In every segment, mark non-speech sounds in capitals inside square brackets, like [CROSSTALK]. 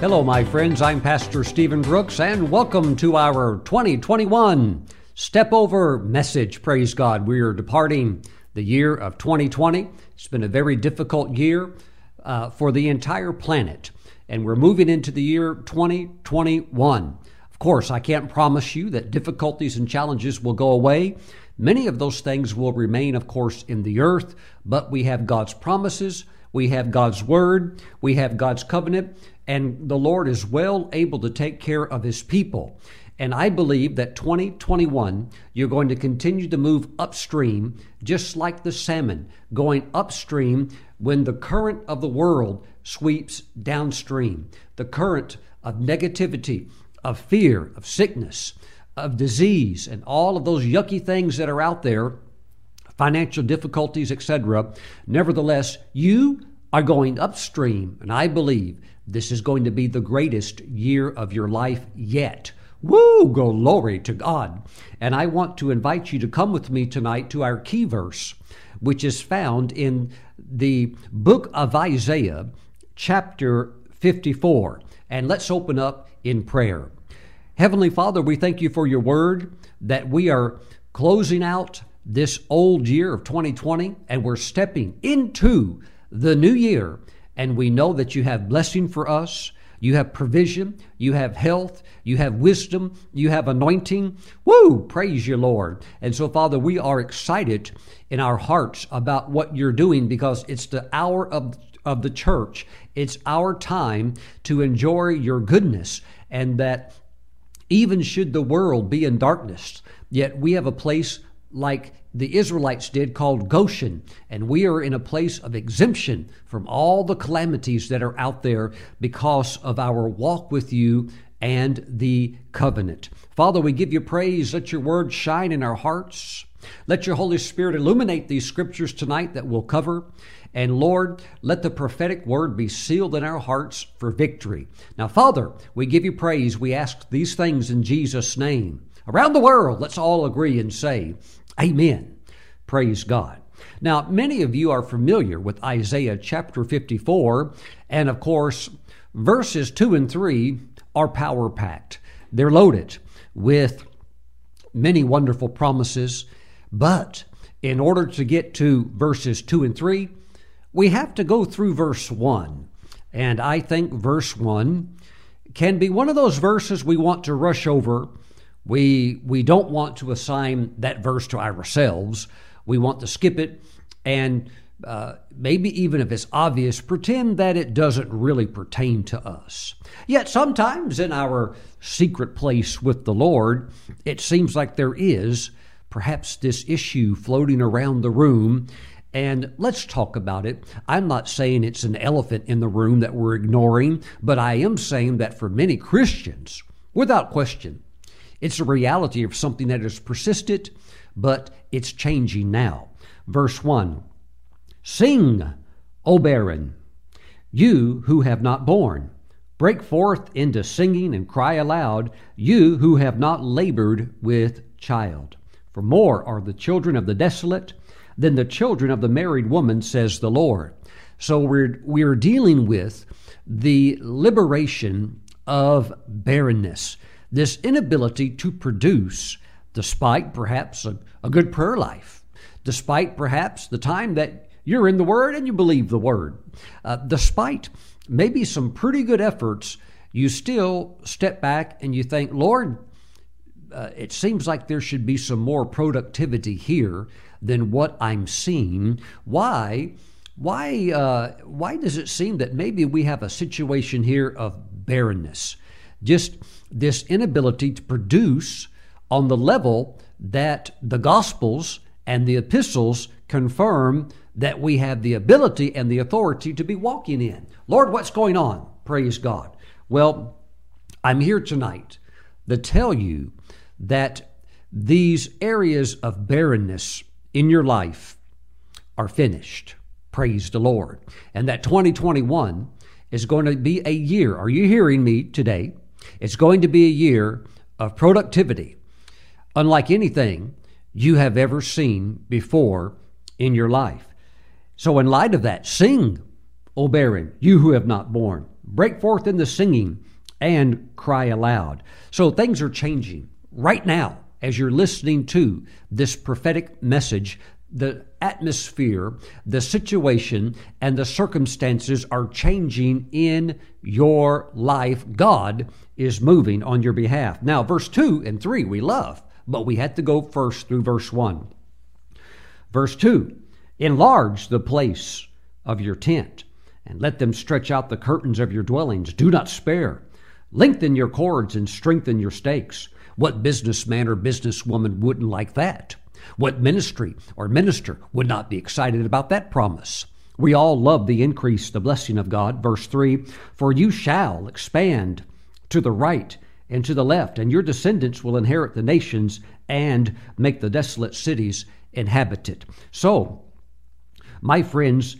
Hello, my friends. I'm Pastor Stephen Brooks, and welcome to our 2021 Step Over message. Praise God. We are departing the year of 2020. It's been a very difficult year uh, for the entire planet, and we're moving into the year 2021. Of course, I can't promise you that difficulties and challenges will go away. Many of those things will remain, of course, in the earth, but we have God's promises, we have God's word, we have God's covenant, and the Lord is well able to take care of his people. And I believe that 2021, you're going to continue to move upstream, just like the salmon going upstream when the current of the world sweeps downstream. The current of negativity, of fear, of sickness, of disease, and all of those yucky things that are out there, financial difficulties, etc. Nevertheless, you are going upstream, and I believe this is going to be the greatest year of your life yet. Woo! Glory to God. And I want to invite you to come with me tonight to our key verse, which is found in the book of Isaiah, chapter 54. And let's open up in prayer. Heavenly Father, we thank you for your word that we are closing out this old year of 2020 and we're stepping into the new year. And we know that you have blessing for us. You have provision, you have health, you have wisdom, you have anointing. Woo! Praise you, Lord. And so, Father, we are excited in our hearts about what you're doing because it's the hour of, of the church. It's our time to enjoy your goodness and that even should the world be in darkness, yet we have a place like the Israelites did called Goshen, and we are in a place of exemption from all the calamities that are out there because of our walk with you and the covenant. Father, we give you praise. Let your word shine in our hearts. Let your Holy Spirit illuminate these scriptures tonight that we'll cover. And Lord, let the prophetic word be sealed in our hearts for victory. Now, Father, we give you praise. We ask these things in Jesus' name. Around the world, let's all agree and say, Amen. Praise God. Now, many of you are familiar with Isaiah chapter 54, and of course, verses 2 and 3 are power packed. They're loaded with many wonderful promises, but in order to get to verses 2 and 3, we have to go through verse 1. And I think verse 1 can be one of those verses we want to rush over. We, we don't want to assign that verse to ourselves. We want to skip it and uh, maybe even if it's obvious, pretend that it doesn't really pertain to us. Yet sometimes in our secret place with the Lord, it seems like there is perhaps this issue floating around the room and let's talk about it. I'm not saying it's an elephant in the room that we're ignoring, but I am saying that for many Christians, without question, it's a reality of something that has persisted, but it's changing now. Verse 1 Sing, O barren, you who have not borne. Break forth into singing and cry aloud, you who have not labored with child. For more are the children of the desolate than the children of the married woman, says the Lord. So we're, we're dealing with the liberation of barrenness, this inability to produce, despite perhaps a, a good prayer life, despite perhaps the time that you're in the Word and you believe the Word, uh, despite maybe some pretty good efforts, you still step back and you think, Lord, uh, it seems like there should be some more productivity here than what I'm seeing. Why? Why? Uh, why does it seem that maybe we have a situation here of barrenness? Just this inability to produce on the level that the Gospels and the epistles confirm that we have the ability and the authority to be walking in. Lord, what's going on? Praise God. Well, I'm here tonight to tell you that these areas of barrenness in your life are finished. Praise the Lord. And that 2021 is going to be a year. Are you hearing me today? It's going to be a year of productivity, unlike anything you have ever seen before in your life. So, in light of that, sing, O barren, you who have not borne. Break forth in the singing and cry aloud. So things are changing right now as you're listening to this prophetic message. The atmosphere, the situation, and the circumstances are changing in your life. God is moving on your behalf. Now, verse 2 and 3 we love, but we had to go first through verse 1. Verse 2 Enlarge the place of your tent, and let them stretch out the curtains of your dwellings. Do not spare. Lengthen your cords and strengthen your stakes. What businessman or businesswoman wouldn't like that? What ministry or minister would not be excited about that promise? We all love the increase, the blessing of God. Verse 3 For you shall expand to the right and to the left, and your descendants will inherit the nations and make the desolate cities inhabited. So, my friends,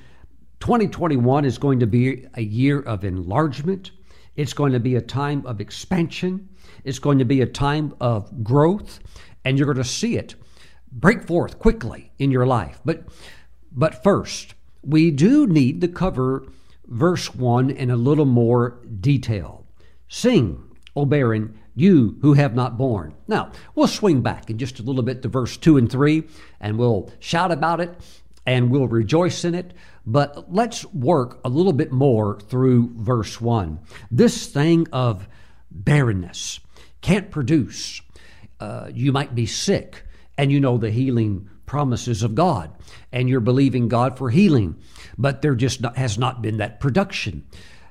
2021 is going to be a year of enlargement. It's going to be a time of expansion. It's going to be a time of growth, and you're going to see it break forth quickly in your life. But, but first, we do need to cover verse 1 in a little more detail. Sing, O barren, you who have not borne. Now, we'll swing back in just a little bit to verse 2 and 3, and we'll shout about it and we'll rejoice in it. But let's work a little bit more through verse 1. This thing of barrenness can't produce. Uh, you might be sick and you know the healing promises of God and you're believing God for healing, but there just not, has not been that production.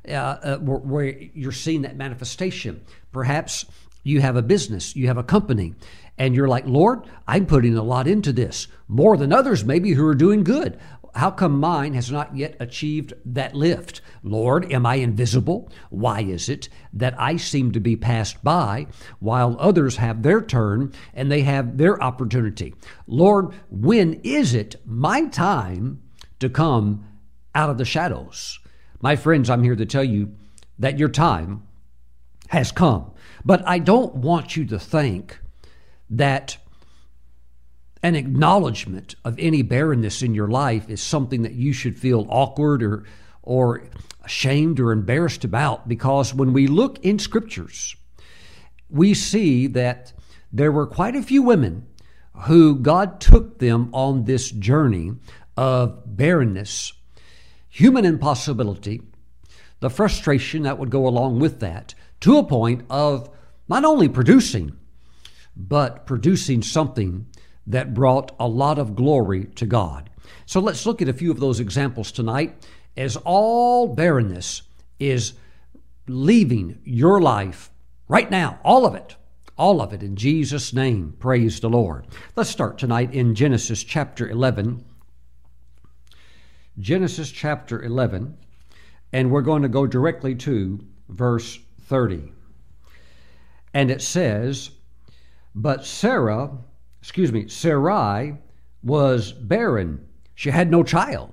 Uh, uh, where, where you're seeing that manifestation. Perhaps you have a business, you have a company, and you're like, Lord, I'm putting a lot into this, more than others maybe who are doing good. How come mine has not yet achieved that lift? Lord, am I invisible? Why is it that I seem to be passed by while others have their turn and they have their opportunity? Lord, when is it my time to come out of the shadows? My friends, I'm here to tell you that your time has come. But I don't want you to think that an acknowledgement of any barrenness in your life is something that you should feel awkward or or ashamed or embarrassed about because when we look in scriptures we see that there were quite a few women who God took them on this journey of barrenness, human impossibility, the frustration that would go along with that, to a point of not only producing, but producing something that brought a lot of glory to God. So let's look at a few of those examples tonight as all barrenness is leaving your life right now, all of it. All of it in Jesus' name. Praise the Lord. Let's start tonight in Genesis chapter 11. Genesis chapter 11, and we're going to go directly to verse 30. And it says, But Sarah excuse me, Sarai was barren. She had no child.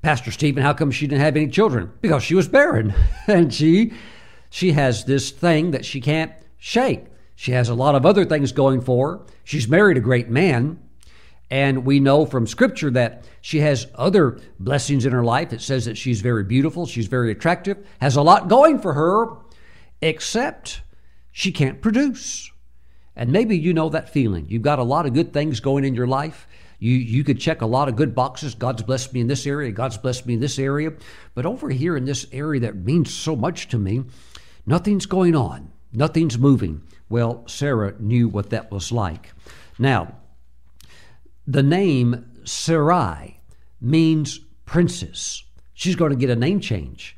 Pastor Stephen, how come she didn't have any children? Because she was barren. [LAUGHS] and she she has this thing that she can't shake. She has a lot of other things going for her. She's married a great man. And we know from scripture that she has other blessings in her life. It says that she's very beautiful, she's very attractive, has a lot going for her, except she can't produce. And maybe you know that feeling. You've got a lot of good things going in your life. You, you could check a lot of good boxes. God's blessed me in this area. God's blessed me in this area. But over here in this area that means so much to me, nothing's going on. Nothing's moving. Well, Sarah knew what that was like. Now, the name Sarai means princess. She's going to get a name change.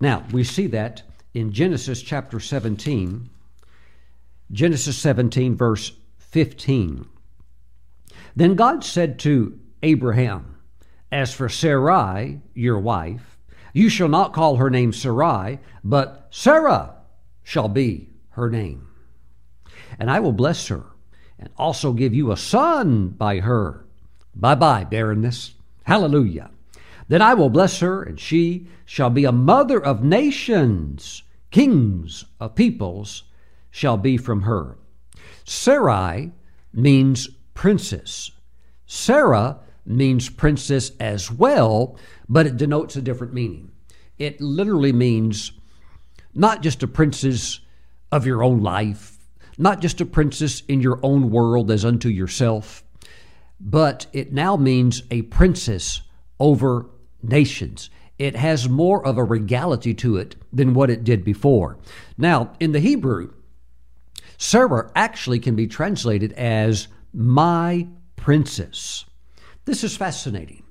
Now, we see that in Genesis chapter 17 Genesis 17, verse 15. Then God said to Abraham, As for Sarai, your wife, you shall not call her name Sarai, but Sarah shall be her name. And I will bless her and also give you a son by her. Bye bye, barrenness. Hallelujah. Then I will bless her, and she shall be a mother of nations, kings of peoples shall be from her. Sarai means princess. Sarah means princess as well, but it denotes a different meaning. it literally means not just a princess of your own life, not just a princess in your own world as unto yourself, but it now means a princess over nations. It has more of a regality to it than what it did before. Now, in the Hebrew, Sarah actually can be translated as my princess. This is fascinating.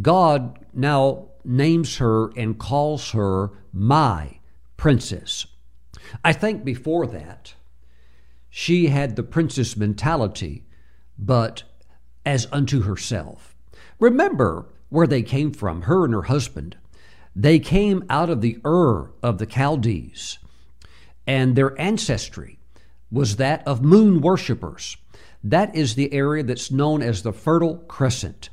God now names her and calls her my princess. I think before that, she had the princess mentality, but as unto herself. Remember where they came from, her and her husband. They came out of the Ur of the Chaldees, and their ancestry was that of moon worshippers. That is the area that's known as the Fertile Crescent.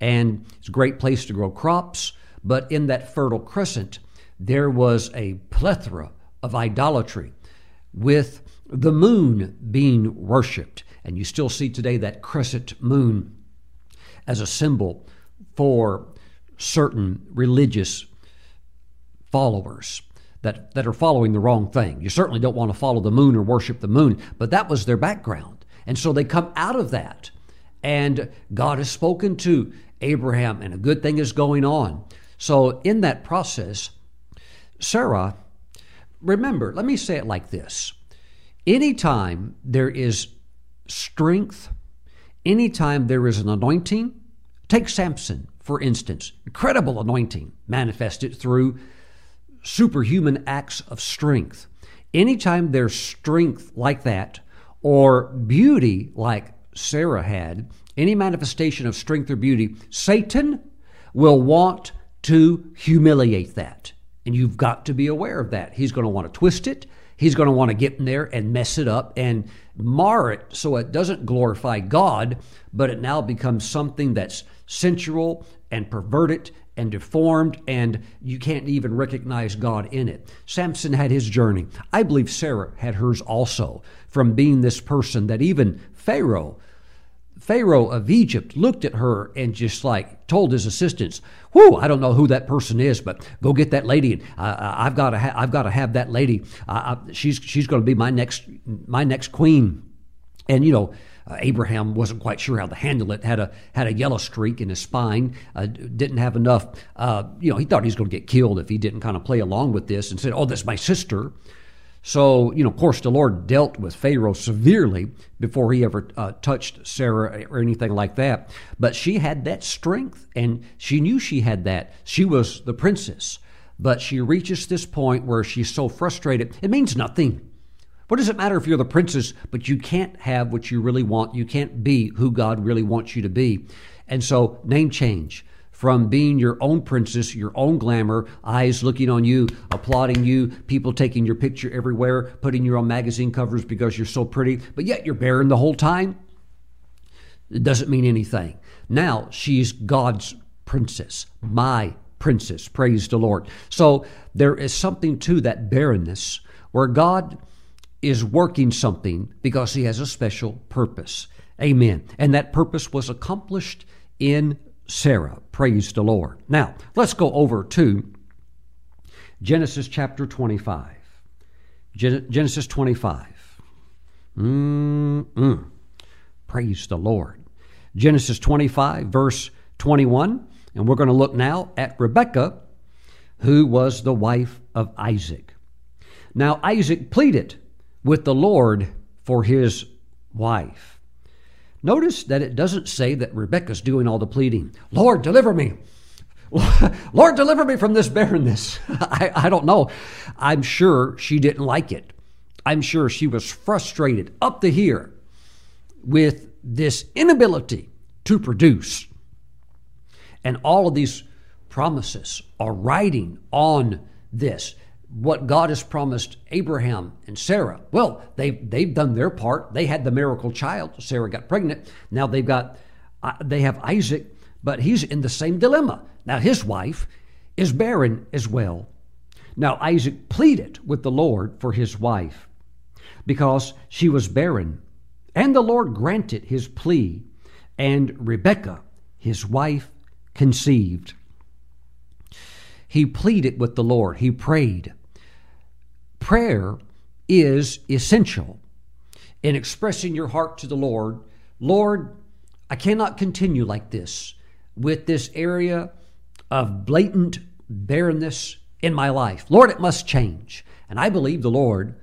And it's a great place to grow crops, but in that Fertile Crescent, there was a plethora of idolatry with the moon being worshiped. And you still see today that crescent moon as a symbol for certain religious followers that, that are following the wrong thing. You certainly don't want to follow the moon or worship the moon, but that was their background. And so they come out of that. And God has spoken to Abraham, and a good thing is going on. So, in that process, Sarah, remember, let me say it like this anytime there is strength, anytime there is an anointing, take Samson, for instance, incredible anointing manifested through superhuman acts of strength. Anytime there's strength like that, or beauty like Sarah had, any manifestation of strength or beauty, Satan will want to humiliate that. And you've got to be aware of that. He's going to want to twist it. He's going to want to get in there and mess it up and mar it so it doesn't glorify God, but it now becomes something that's sensual and perverted and deformed, and you can't even recognize God in it. Samson had his journey. I believe Sarah had hers also from being this person that even Pharaoh, Pharaoh of Egypt, looked at her and just like told his assistants, "Whoo, I don't know who that person is, but go get that lady. And uh, I've got to, ha- I've got to have that lady. Uh, she's she's going to be my next my next queen." And you know, uh, Abraham wasn't quite sure how to handle it. had a had a yellow streak in his spine. Uh, didn't have enough. Uh, you know, he thought he was going to get killed if he didn't kind of play along with this and said, "Oh, that's my sister." So, you know, of course, the Lord dealt with Pharaoh severely before he ever uh, touched Sarah or anything like that. But she had that strength, and she knew she had that. She was the princess. But she reaches this point where she's so frustrated, it means nothing. What does it matter if you're the princess, but you can't have what you really want? You can't be who God really wants you to be. And so, name change from being your own princess, your own glamour, eyes looking on you, applauding you, people taking your picture everywhere, putting you on magazine covers because you're so pretty, but yet you're barren the whole time. It doesn't mean anything. Now she's God's princess, my princess. Praise the Lord. So there is something to that barrenness where God is working something because he has a special purpose. Amen. And that purpose was accomplished in Sarah. Praise the Lord. Now, let's go over to Genesis chapter 25. Genesis 25. Mm-mm. Praise the Lord. Genesis 25, verse 21. And we're going to look now at Rebekah, who was the wife of Isaac. Now, Isaac pleaded with the Lord for his wife. Notice that it doesn't say that Rebekah's doing all the pleading. Lord, deliver me. [LAUGHS] Lord, deliver me from this barrenness. [LAUGHS] I, I don't know. I'm sure she didn't like it. I'm sure she was frustrated up to here with this inability to produce. And all of these promises are riding on this what God has promised Abraham and Sarah. Well, they they've done their part. They had the miracle child. Sarah got pregnant. Now they've got uh, they have Isaac, but he's in the same dilemma. Now his wife is barren as well. Now Isaac pleaded with the Lord for his wife because she was barren, and the Lord granted his plea, and Rebekah, his wife, conceived. He pleaded with the Lord, he prayed. Prayer is essential in expressing your heart to the Lord. Lord, I cannot continue like this with this area of blatant barrenness in my life. Lord, it must change. And I believe the Lord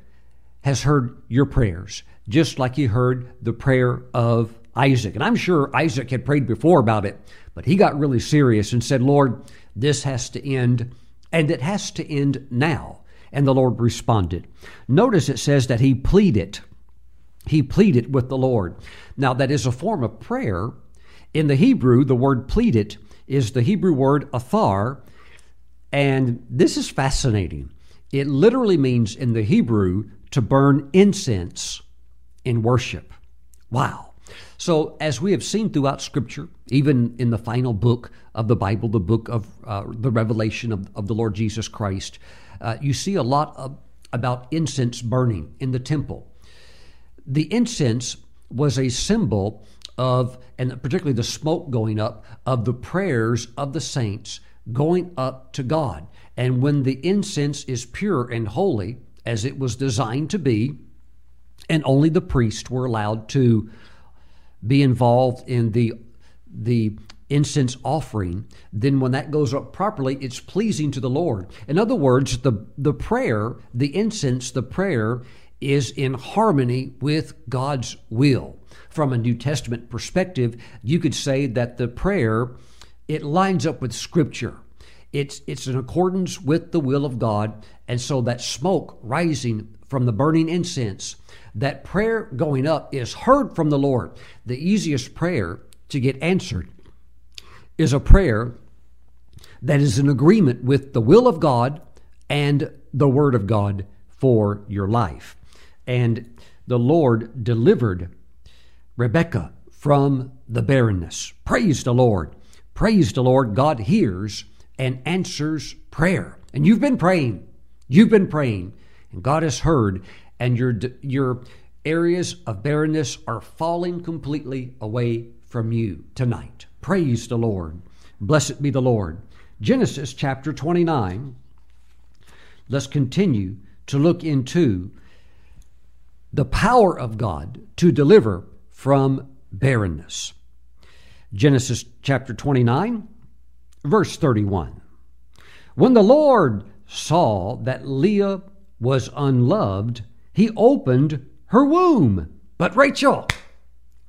has heard your prayers, just like he heard the prayer of Isaac. And I'm sure Isaac had prayed before about it, but he got really serious and said, Lord, this has to end, and it has to end now. And the Lord responded. Notice it says that he pleaded. He pleaded with the Lord. Now, that is a form of prayer. In the Hebrew, the word pleaded is the Hebrew word athar, and this is fascinating. It literally means in the Hebrew to burn incense in worship. Wow. So, as we have seen throughout Scripture, even in the final book of the Bible, the book of uh, the revelation of, of, the Lord Jesus Christ, uh, you see a lot of, about incense burning in the temple. The incense was a symbol of, and particularly the smoke going up, of the prayers of the saints going up to God. And when the incense is pure and holy, as it was designed to be, and only the priests were allowed to be involved in the the incense offering, then when that goes up properly, it's pleasing to the Lord. In other words, the, the prayer, the incense, the prayer is in harmony with God's will. From a New Testament perspective, you could say that the prayer, it lines up with Scripture. It's, it's in accordance with the will of God. And so that smoke rising from the burning incense that prayer going up is heard from the Lord. The easiest prayer to get answered is a prayer that is in agreement with the will of God and the Word of God for your life. And the Lord delivered Rebekah from the barrenness. Praise the Lord. Praise the Lord. God hears and answers prayer. And you've been praying. You've been praying. And God has heard and your your areas of barrenness are falling completely away from you tonight. Praise the Lord. Blessed be the Lord. Genesis chapter 29. Let's continue to look into the power of God to deliver from barrenness. Genesis chapter 29, verse 31. When the Lord saw that Leah was unloved, he opened her womb. But Rachel,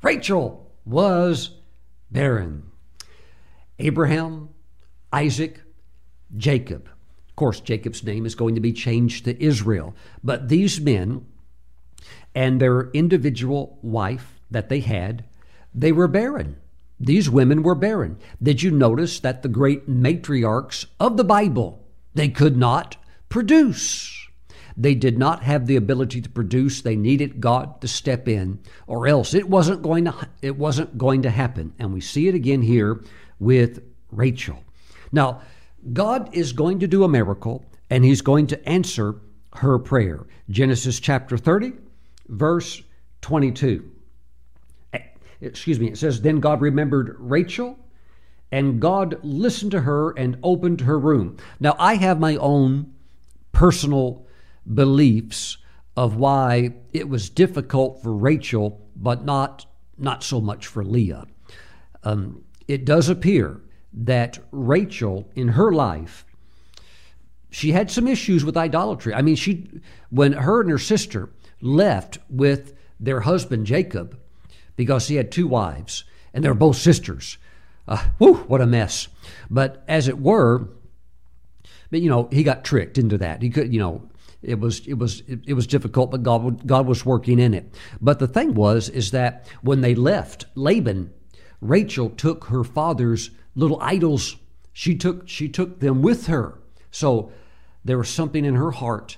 Rachel was barren. Abraham, Isaac, Jacob. Of course, Jacob's name is going to be changed to Israel. But these men and their individual wife that they had, they were barren. These women were barren. Did you notice that the great matriarchs of the Bible, they could not produce? They did not have the ability to produce. They needed God to step in, or else it wasn't going to it wasn't going to happen. And we see it again here with Rachel. Now, God is going to do a miracle, and He's going to answer her prayer. Genesis chapter 30, verse 22. Eh, excuse me, it says, Then God remembered Rachel, and God listened to her and opened her room. Now, I have my own personal beliefs of why it was difficult for Rachel, but not not so much for Leah. Um, it does appear that Rachel, in her life, she had some issues with idolatry. I mean, she when her and her sister left with their husband Jacob, because he had two wives and they were both sisters. Uh, whew, what a mess! But as it were, but you know, he got tricked into that. He could, you know, it was it was it, was difficult, but God God was working in it. But the thing was is that when they left Laban, Rachel took her father's little idols. She took she took them with her. So there was something in her heart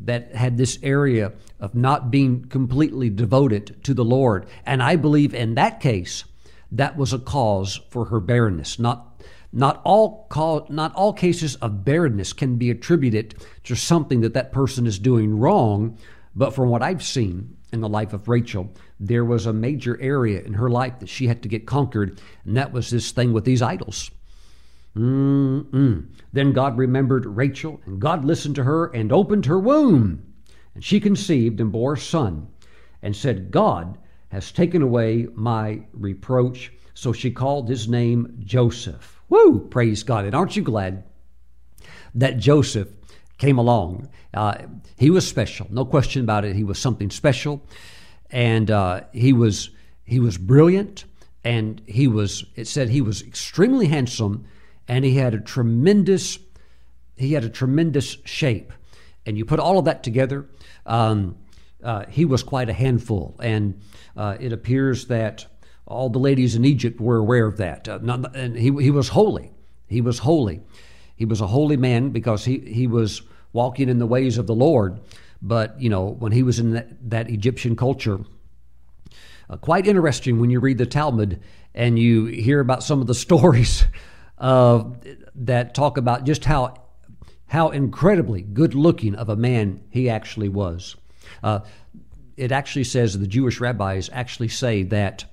that had this area of not being completely devoted to the Lord. And I believe in that case, that was a cause for her barrenness, not not all call, not all cases of barrenness can be attributed to something that that person is doing wrong, but from what I've seen in the life of Rachel, there was a major area in her life that she had to get conquered, and that was this thing with these idols. Mm-mm. Then God remembered Rachel, and God listened to her and opened her womb. And she conceived and bore a son, and said, God has taken away my reproach. So she called his name Joseph. Woo! Praise God. And aren't you glad that Joseph came along? Uh, he was special, no question about it. He was something special, and uh, he was he was brilliant, and he was. It said he was extremely handsome, and he had a tremendous he had a tremendous shape. And you put all of that together, um, uh, he was quite a handful. And uh, it appears that all the ladies in Egypt were aware of that. Uh, not, and he, he was holy. He was holy. He was a holy man because he, he was walking in the ways of the Lord. But, you know, when he was in that, that Egyptian culture, uh, quite interesting when you read the Talmud and you hear about some of the [LAUGHS] stories uh, that talk about just how how incredibly good looking of a man he actually was. Uh, it actually says the Jewish rabbis actually say that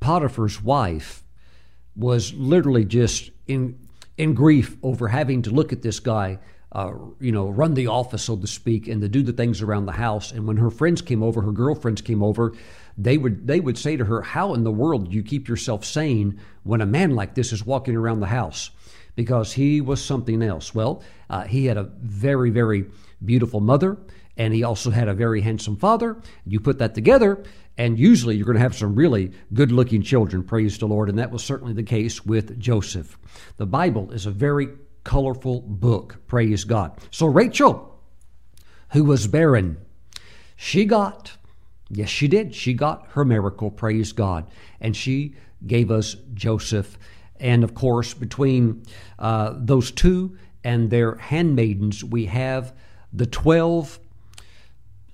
Potiphar's wife was literally just in in grief over having to look at this guy, uh, you know, run the office, so to speak, and to do the things around the house. And when her friends came over, her girlfriends came over, they would they would say to her, "How in the world do you keep yourself sane when a man like this is walking around the house?" Because he was something else. Well, uh, he had a very very beautiful mother and he also had a very handsome father. You put that together, and usually you're going to have some really good looking children, praise the Lord. And that was certainly the case with Joseph. The Bible is a very colorful book, praise God. So Rachel, who was barren, she got, yes, she did, she got her miracle, praise God. And she gave us Joseph. And of course, between uh, those two and their handmaidens, we have the 12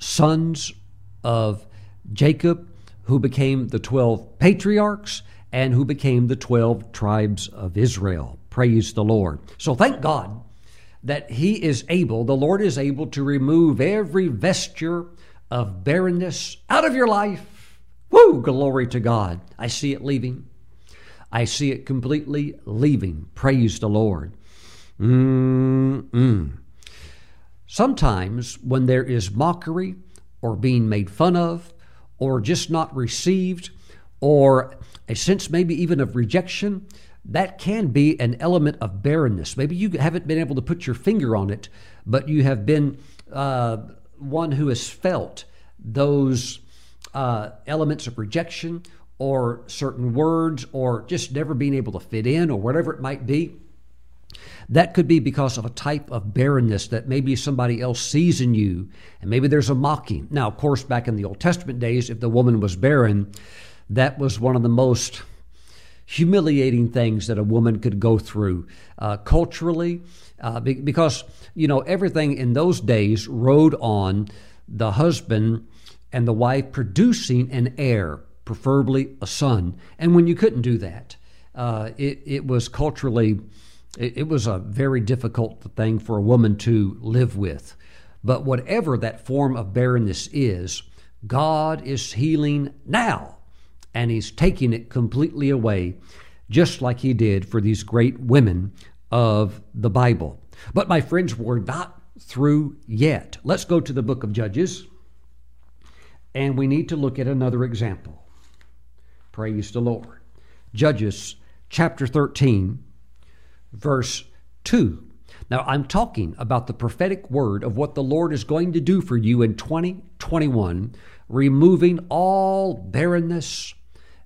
sons of Jacob, who became the 12 patriarchs and who became the 12 tribes of Israel. Praise the Lord. So thank God that He is able, the Lord is able to remove every vesture of barrenness out of your life. Woo! Glory to God. I see it leaving. I see it completely leaving. Praise the Lord. Mm-mm. Sometimes, when there is mockery or being made fun of or just not received or a sense maybe even of rejection, that can be an element of barrenness. Maybe you haven't been able to put your finger on it, but you have been uh, one who has felt those uh, elements of rejection or certain words or just never being able to fit in or whatever it might be. That could be because of a type of barrenness that maybe somebody else sees in you, and maybe there's a mocking. Now, of course, back in the Old Testament days, if the woman was barren, that was one of the most humiliating things that a woman could go through uh, culturally, uh, because you know everything in those days rode on the husband and the wife producing an heir, preferably a son. And when you couldn't do that, uh, it, it was culturally it, it was a very difficult thing for a woman to live with. But whatever that form of barrenness is, God is healing now, and He's taking it completely away, just like He did for these great women of the Bible. But my friends, we're not through yet. Let's go to the book of Judges, and we need to look at another example. Praise the Lord. Judges chapter 13 verse 2. Now, I'm talking about the prophetic word of what the Lord is going to do for you in 2021, removing all barrenness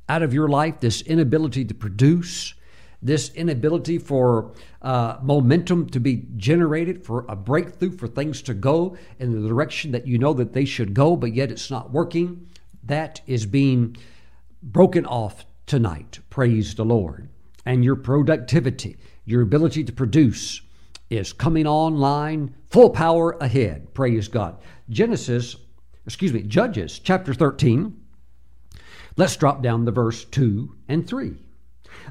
out of your life, this inability to produce, this inability for uh, momentum to be generated, for a breakthrough, for things to go in the direction that you know that they should go, but yet it's not working. That is being broken off tonight. Praise the Lord. And your productivity your ability to produce is coming online full power ahead. Praise God. Genesis, excuse me, Judges chapter 13. Let's drop down the verse 2 and 3.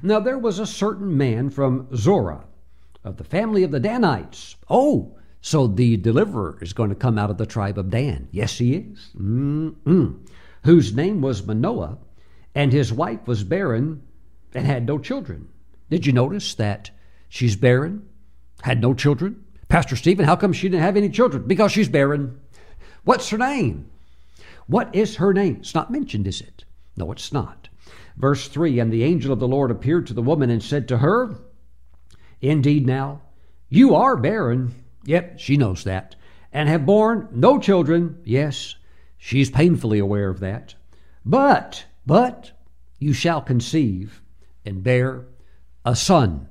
Now there was a certain man from Zorah of the family of the Danites. Oh, so the deliverer is going to come out of the tribe of Dan. Yes, he is. Mm-mm. Whose name was Manoah, and his wife was barren and had no children. Did you notice that she's barren, had no children? Pastor Stephen, how come she didn't have any children? Because she's barren. What's her name? What is her name? It's not mentioned, is it? No, it's not. Verse 3 And the angel of the Lord appeared to the woman and said to her, Indeed, now, you are barren. Yep, she knows that. And have borne no children. Yes, she's painfully aware of that. But, but, you shall conceive and bear a son.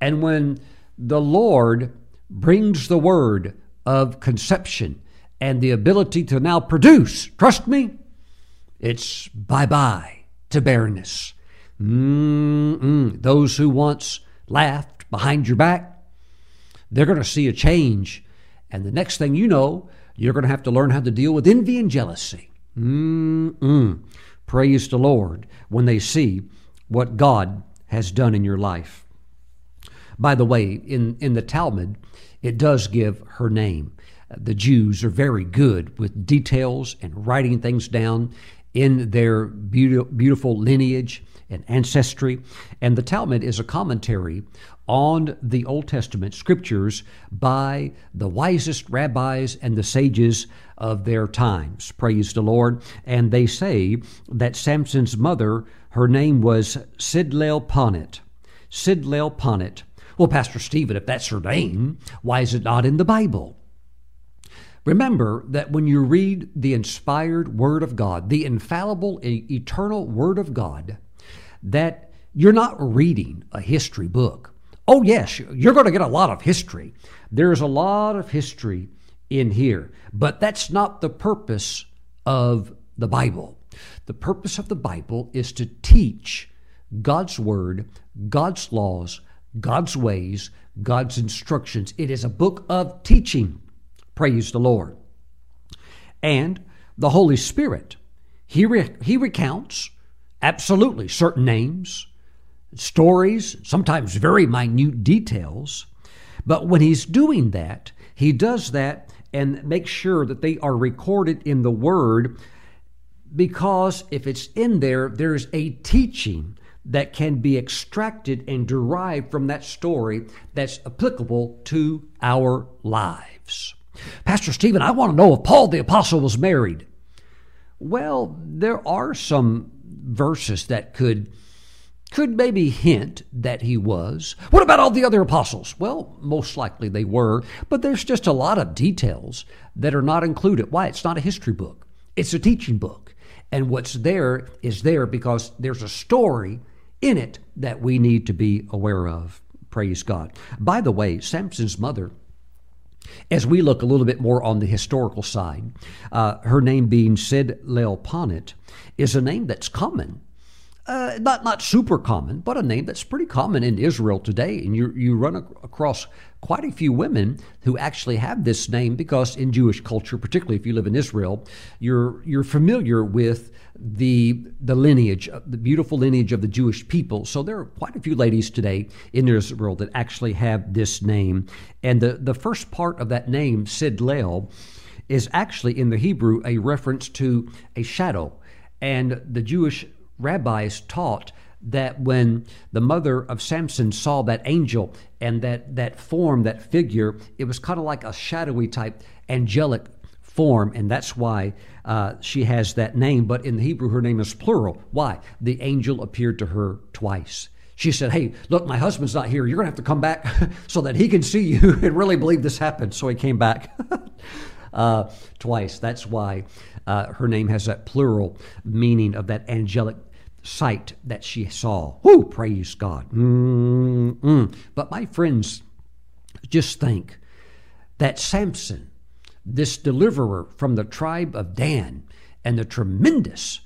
And when the Lord brings the word of conception and the ability to now produce, trust me, it's bye bye to barrenness. Mm-mm. Those who once laughed behind your back, they're going to see a change. And the next thing you know, you're going to have to learn how to deal with envy and jealousy. Mm-mm. Praise the Lord when they see what God has done in your life. By the way, in, in the Talmud, it does give her name. The Jews are very good with details and writing things down in their beautiful lineage and ancestry. And the Talmud is a commentary on the Old Testament scriptures by the wisest rabbis and the sages of their times. Praise the Lord. And they say that Samson's mother, her name was Sidlel Ponit. Sidlel Ponit. Well, Pastor Stephen, if that's her name, why is it not in the Bible? Remember that when you read the inspired Word of God, the infallible, eternal Word of God, that you're not reading a history book. Oh, yes, you're going to get a lot of history. There's a lot of history in here, but that's not the purpose of the Bible. The purpose of the Bible is to teach God's Word, God's laws, God's ways, God's instructions. It is a book of teaching. Praise the Lord. And the Holy Spirit, He, re- he recounts absolutely certain names, stories, sometimes very minute details. But when He's doing that, He does that and makes sure that they are recorded in the Word because if it's in there, there's a teaching that can be extracted and derived from that story that's applicable to our lives. Pastor Stephen, I want to know if Paul the Apostle was married. Well, there are some verses that could could maybe hint that he was. What about all the other apostles? Well, most likely they were, but there's just a lot of details that are not included. Why? It's not a history book. It's a teaching book. And what's there is there because there's a story in it that we need to be aware of. Praise God. By the way, Samson's mother as we look a little bit more on the historical side, uh, her name being Sid Leoponit is a name that's common. Uh, not not super common, but a name that's pretty common in Israel today. And you you run ac- across quite a few women who actually have this name because in Jewish culture, particularly if you live in Israel, you're you're familiar with the the lineage, uh, the beautiful lineage of the Jewish people. So there are quite a few ladies today in Israel that actually have this name. And the, the first part of that name, Sidlel, is actually in the Hebrew a reference to a shadow. And the Jewish rabbis taught that when the mother of Samson saw that angel and that, that form, that figure, it was kind of like a shadowy type angelic form, and that's why uh, she has that name. But in the Hebrew, her name is plural. Why? The angel appeared to her twice. She said, Hey, look, my husband's not here. You're going to have to come back [LAUGHS] so that he can see you [LAUGHS] and really believe this happened. So he came back [LAUGHS] uh, twice. That's why uh, her name has that plural meaning of that angelic sight that she saw. Whoo, praise God. Mm-mm. But my friends, just think that Samson this deliverer from the tribe of Dan and the tremendous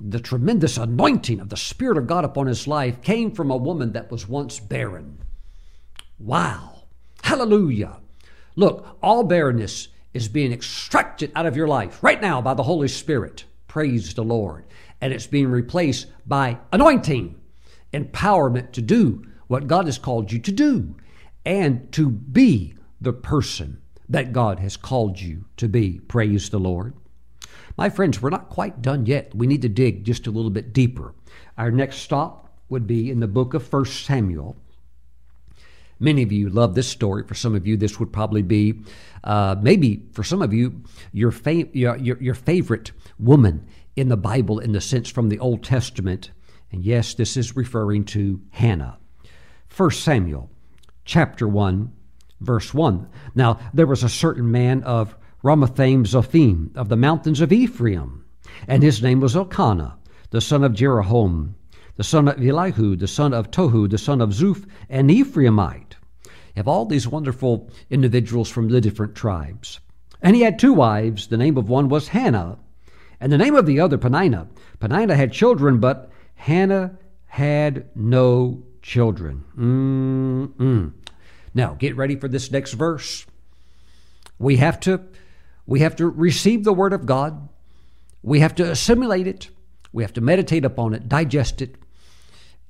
the tremendous anointing of the spirit of God upon his life came from a woman that was once barren. Wow. Hallelujah. Look, all barrenness is being extracted out of your life right now by the Holy Spirit. Praise the Lord. And it's being replaced by anointing, empowerment to do what God has called you to do and to be the person that God has called you to be. Praise the Lord. My friends, we're not quite done yet. We need to dig just a little bit deeper. Our next stop would be in the book of 1 Samuel. Many of you love this story. For some of you, this would probably be, uh, maybe for some of you, your, fa- your, your, your favorite woman in the Bible in the sense from the Old Testament. And yes, this is referring to Hannah. 1 Samuel chapter 1, verse 1. Now, there was a certain man of Ramathaim Zophim of the mountains of Ephraim, and his name was Elkanah, the son of Jeroham, the son of Elihu, the son of Tohu, the son of Zuph, an Ephraimite. You have all these wonderful individuals from the different tribes. And he had two wives. The name of one was Hannah, and the name of the other Peninnah. Peninnah had children, but Hannah had no children. Mm-mm. Now, get ready for this next verse. We have to we have to receive the word of God. We have to assimilate it. We have to meditate upon it, digest it,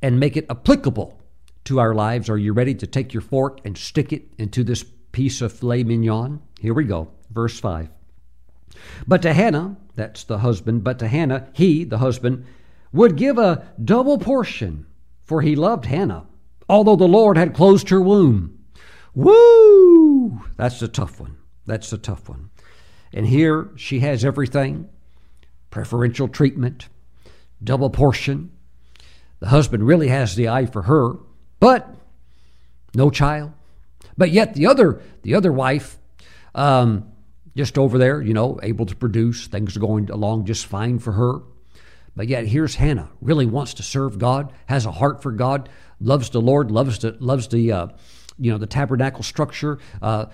and make it applicable to our lives. Are you ready to take your fork and stick it into this piece of filet mignon? Here we go. Verse 5. But to Hannah, that's the husband, but to Hannah, he, the husband, would give a double portion, for he loved Hannah, although the Lord had closed her womb. Woo! That's a tough one. That's a tough one. And here she has everything preferential treatment, double portion. The husband really has the eye for her, but no child. But yet the other the other wife, um, just over there, you know, able to produce, things are going along just fine for her. But yet here's Hannah, really wants to serve God, has a heart for God, loves the Lord, loves to loves the uh, you know the tabernacle structure, uh,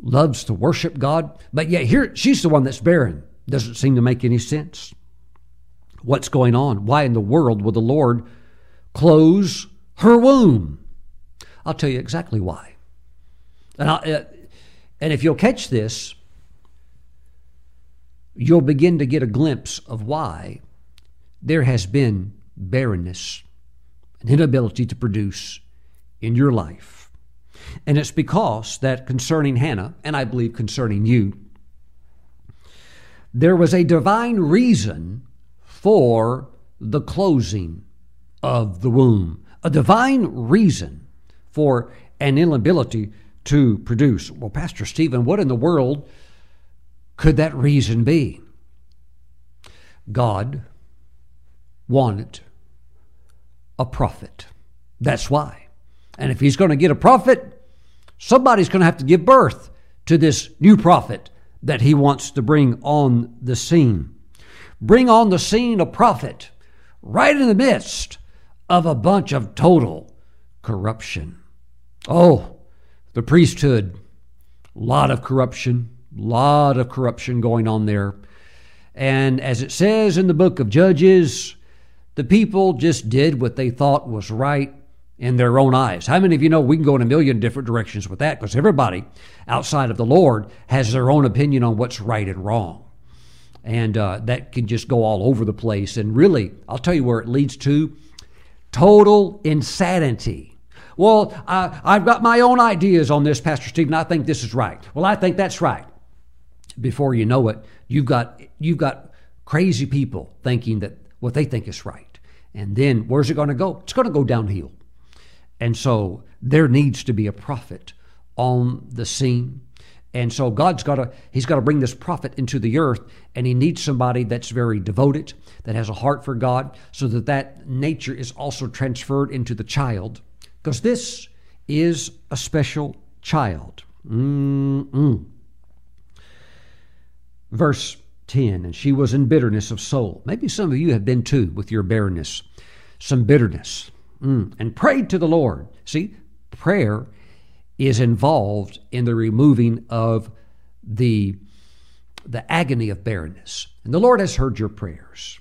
loves to worship God. But yet here she's the one that's barren. Doesn't seem to make any sense. What's going on? Why in the world would the Lord close her womb? I'll tell you exactly why. And, uh, and if you'll catch this, you'll begin to get a glimpse of why there has been barrenness, an inability to produce in your life. And it's because that concerning Hannah, and I believe concerning you, there was a divine reason for the closing of the womb, a divine reason for an inability to produce. Well, Pastor Stephen, what in the world could that reason be? God wanted a prophet. That's why. And if he's going to get a prophet, somebody's going to have to give birth to this new prophet that he wants to bring on the scene. Bring on the scene a prophet right in the midst of a bunch of total corruption. Oh, the priesthood, a lot of corruption, lot of corruption going on there. And as it says in the book of Judges, the people just did what they thought was right in their own eyes. How many of you know we can go in a million different directions with that because everybody outside of the Lord has their own opinion on what's right and wrong. And uh, that can just go all over the place. And really, I'll tell you where it leads to total insanity. Well, I've got my own ideas on this, Pastor Stephen. I think this is right. Well, I think that's right. Before you know it, you've got you've got crazy people thinking that what they think is right. And then where's it going to go? It's going to go downhill. And so there needs to be a prophet on the scene. And so God's got to he's got to bring this prophet into the earth and he needs somebody that's very devoted, that has a heart for God so that that nature is also transferred into the child because this is a special child. Mm-mm. Verse 10 and she was in bitterness of soul. Maybe some of you have been too with your barrenness, some bitterness. Mm. And prayed to the Lord. See, prayer is involved in the removing of the, the agony of barrenness. And the Lord has heard your prayers.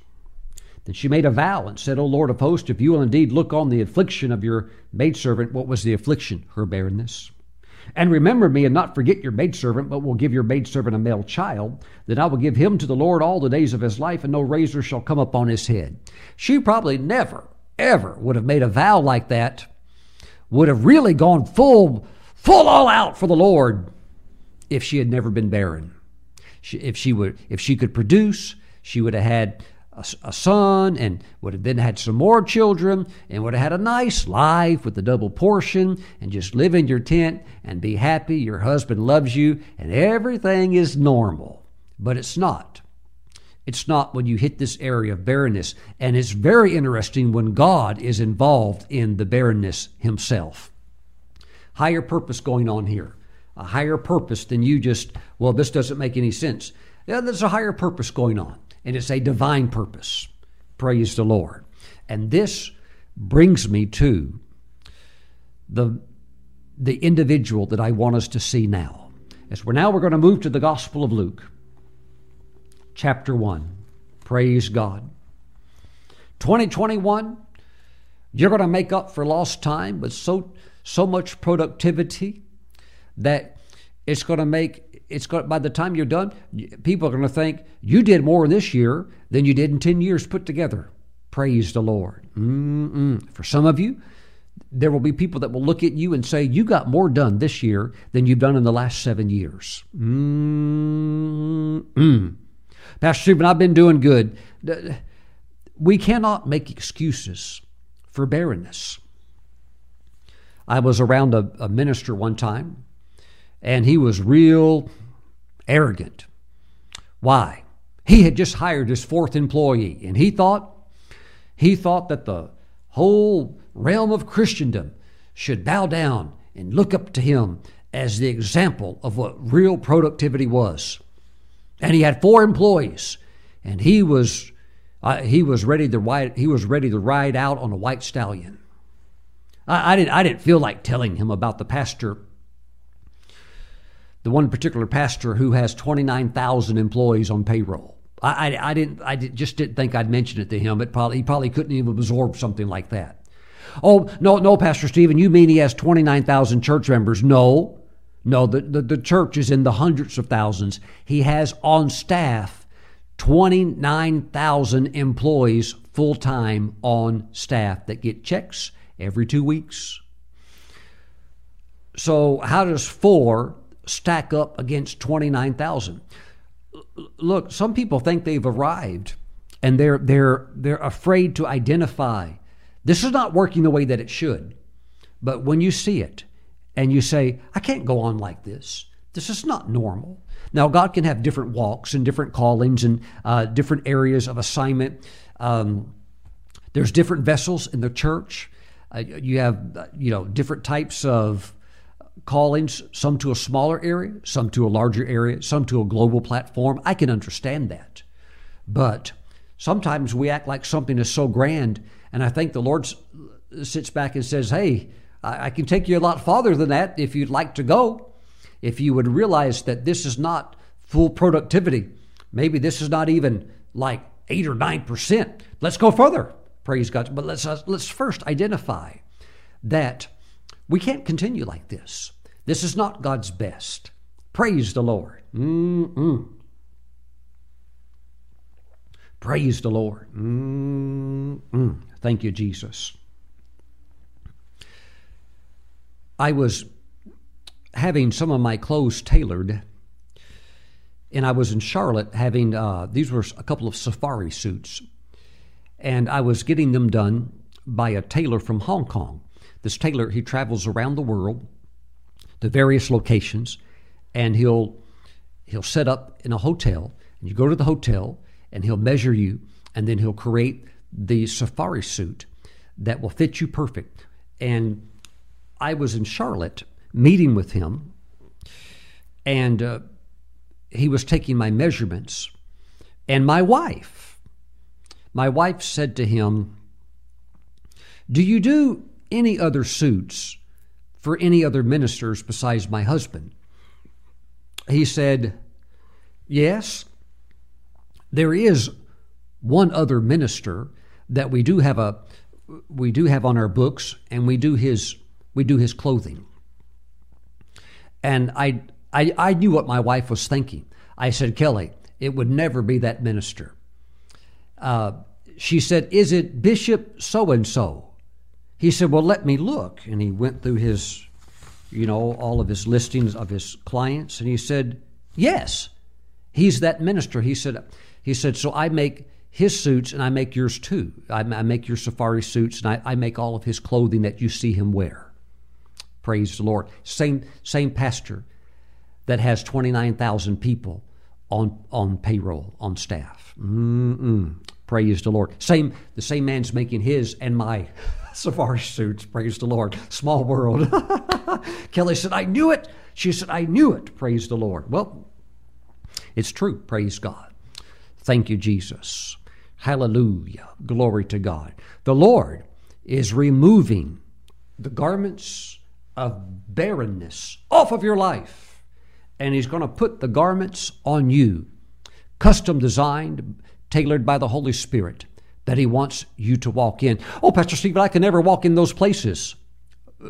Then she made a vow and said, O Lord of hosts, if you will indeed look on the affliction of your maidservant, what was the affliction? Her barrenness. And remember me and not forget your maidservant, but will give your maidservant a male child. Then I will give him to the Lord all the days of his life, and no razor shall come upon his head. She probably never, ever would have made a vow like that, would have really gone full, full all out for the Lord if she had never been barren. She, if she would, if she could produce, she would have had a, a, son and would have then had some more children and would have had a nice life with a double portion and just live in your tent and be happy. Your husband loves you and everything is normal. But it's not. It's not when you hit this area of barrenness. And it's very interesting when God is involved in the barrenness himself. Higher purpose going on here. A higher purpose than you just, well, this doesn't make any sense. Yeah, there's a higher purpose going on and it's a divine purpose. Praise the Lord. And this brings me to the, the individual that I want us to see now. As we're now we're going to move to the Gospel of Luke, chapter 1. Praise God. 2021, you're going to make up for lost time with so so much productivity that it's going to make it's going by the time you're done, people are going to think you did more this year than you did in 10 years put together. Praise the Lord. Mm-mm. For some of you, there will be people that will look at you and say, You got more done this year than you've done in the last seven years. Mm-mm. Pastor Stephen, I've been doing good. We cannot make excuses for barrenness. I was around a, a minister one time, and he was real arrogant. Why? He had just hired his fourth employee, and he thought he thought that the whole realm of Christendom should bow down and look up to him as the example of what real productivity was. And he had four employees, and he was uh, he was ready to ride he was ready to ride out on a white stallion. I, I didn't I didn't feel like telling him about the pastor the one particular pastor who has 29,000 employees on payroll. I, I, I didn't, I just didn't think I'd mention it to him. It probably, he probably couldn't even absorb something like that. Oh, no, no, Pastor Stephen, you mean he has 29,000 church members? No, no, the, the, the church is in the hundreds of thousands. He has on staff 29,000 employees full time on staff that get checks every two weeks. So, how does four stack up against 29,000. Look, some people think they've arrived and they're they're they're afraid to identify this is not working the way that it should. But when you see it and you say, I can't go on like this. This is not normal. Now, God can have different walks and different callings and uh, different areas of assignment. Um, there's different vessels in the church. Uh, you have, uh, you know, different types of callings, some to a smaller area, some to a larger area, some to a global platform. I can understand that. But sometimes we act like something is so grand, and I think the Lord sits back and says, Hey, I can take you a lot farther than that if you'd like to go. If you would realize that this is not full productivity, maybe this is not even like eight or nine percent. Let's go further. Praise God. But let's uh, let's first identify that we can't continue like this. This is not God's best. Praise the Lord. Mm-mm. Praise the Lord. Mm-mm. Thank you, Jesus. I was having some of my clothes tailored, and I was in Charlotte having uh, these were a couple of safari suits, and I was getting them done by a tailor from Hong Kong. This tailor, he travels around the world to various locations, and he'll he'll set up in a hotel, and you go to the hotel, and he'll measure you, and then he'll create the safari suit that will fit you perfect. And I was in Charlotte meeting with him, and uh, he was taking my measurements, and my wife, my wife said to him, "Do you do any other suits for any other ministers besides my husband? He said, Yes, there is one other minister that we do have a we do have on our books and we do his we do his clothing. And I I, I knew what my wife was thinking. I said, Kelly, it would never be that minister. Uh, she said, Is it Bishop so and so? He said, Well, let me look. And he went through his, you know, all of his listings of his clients. And he said, Yes, he's that minister. He said, he said, So I make his suits and I make yours too. I, I make your safari suits and I, I make all of his clothing that you see him wear. Praise the Lord. Same, same pastor that has 29,000 people on, on payroll, on staff. Mm-mm. Praise the Lord. Same, the same man's making his and my [LAUGHS] safari suits. Praise the Lord. Small world. [LAUGHS] Kelly said, I knew it. She said, I knew it. Praise the Lord. Well, it's true. Praise God. Thank you, Jesus. Hallelujah. Glory to God. The Lord is removing the garments of barrenness off of your life, and He's going to put the garments on you, custom designed, tailored by the Holy Spirit that He wants you to walk in. Oh, Pastor Stephen, I can never walk in those places.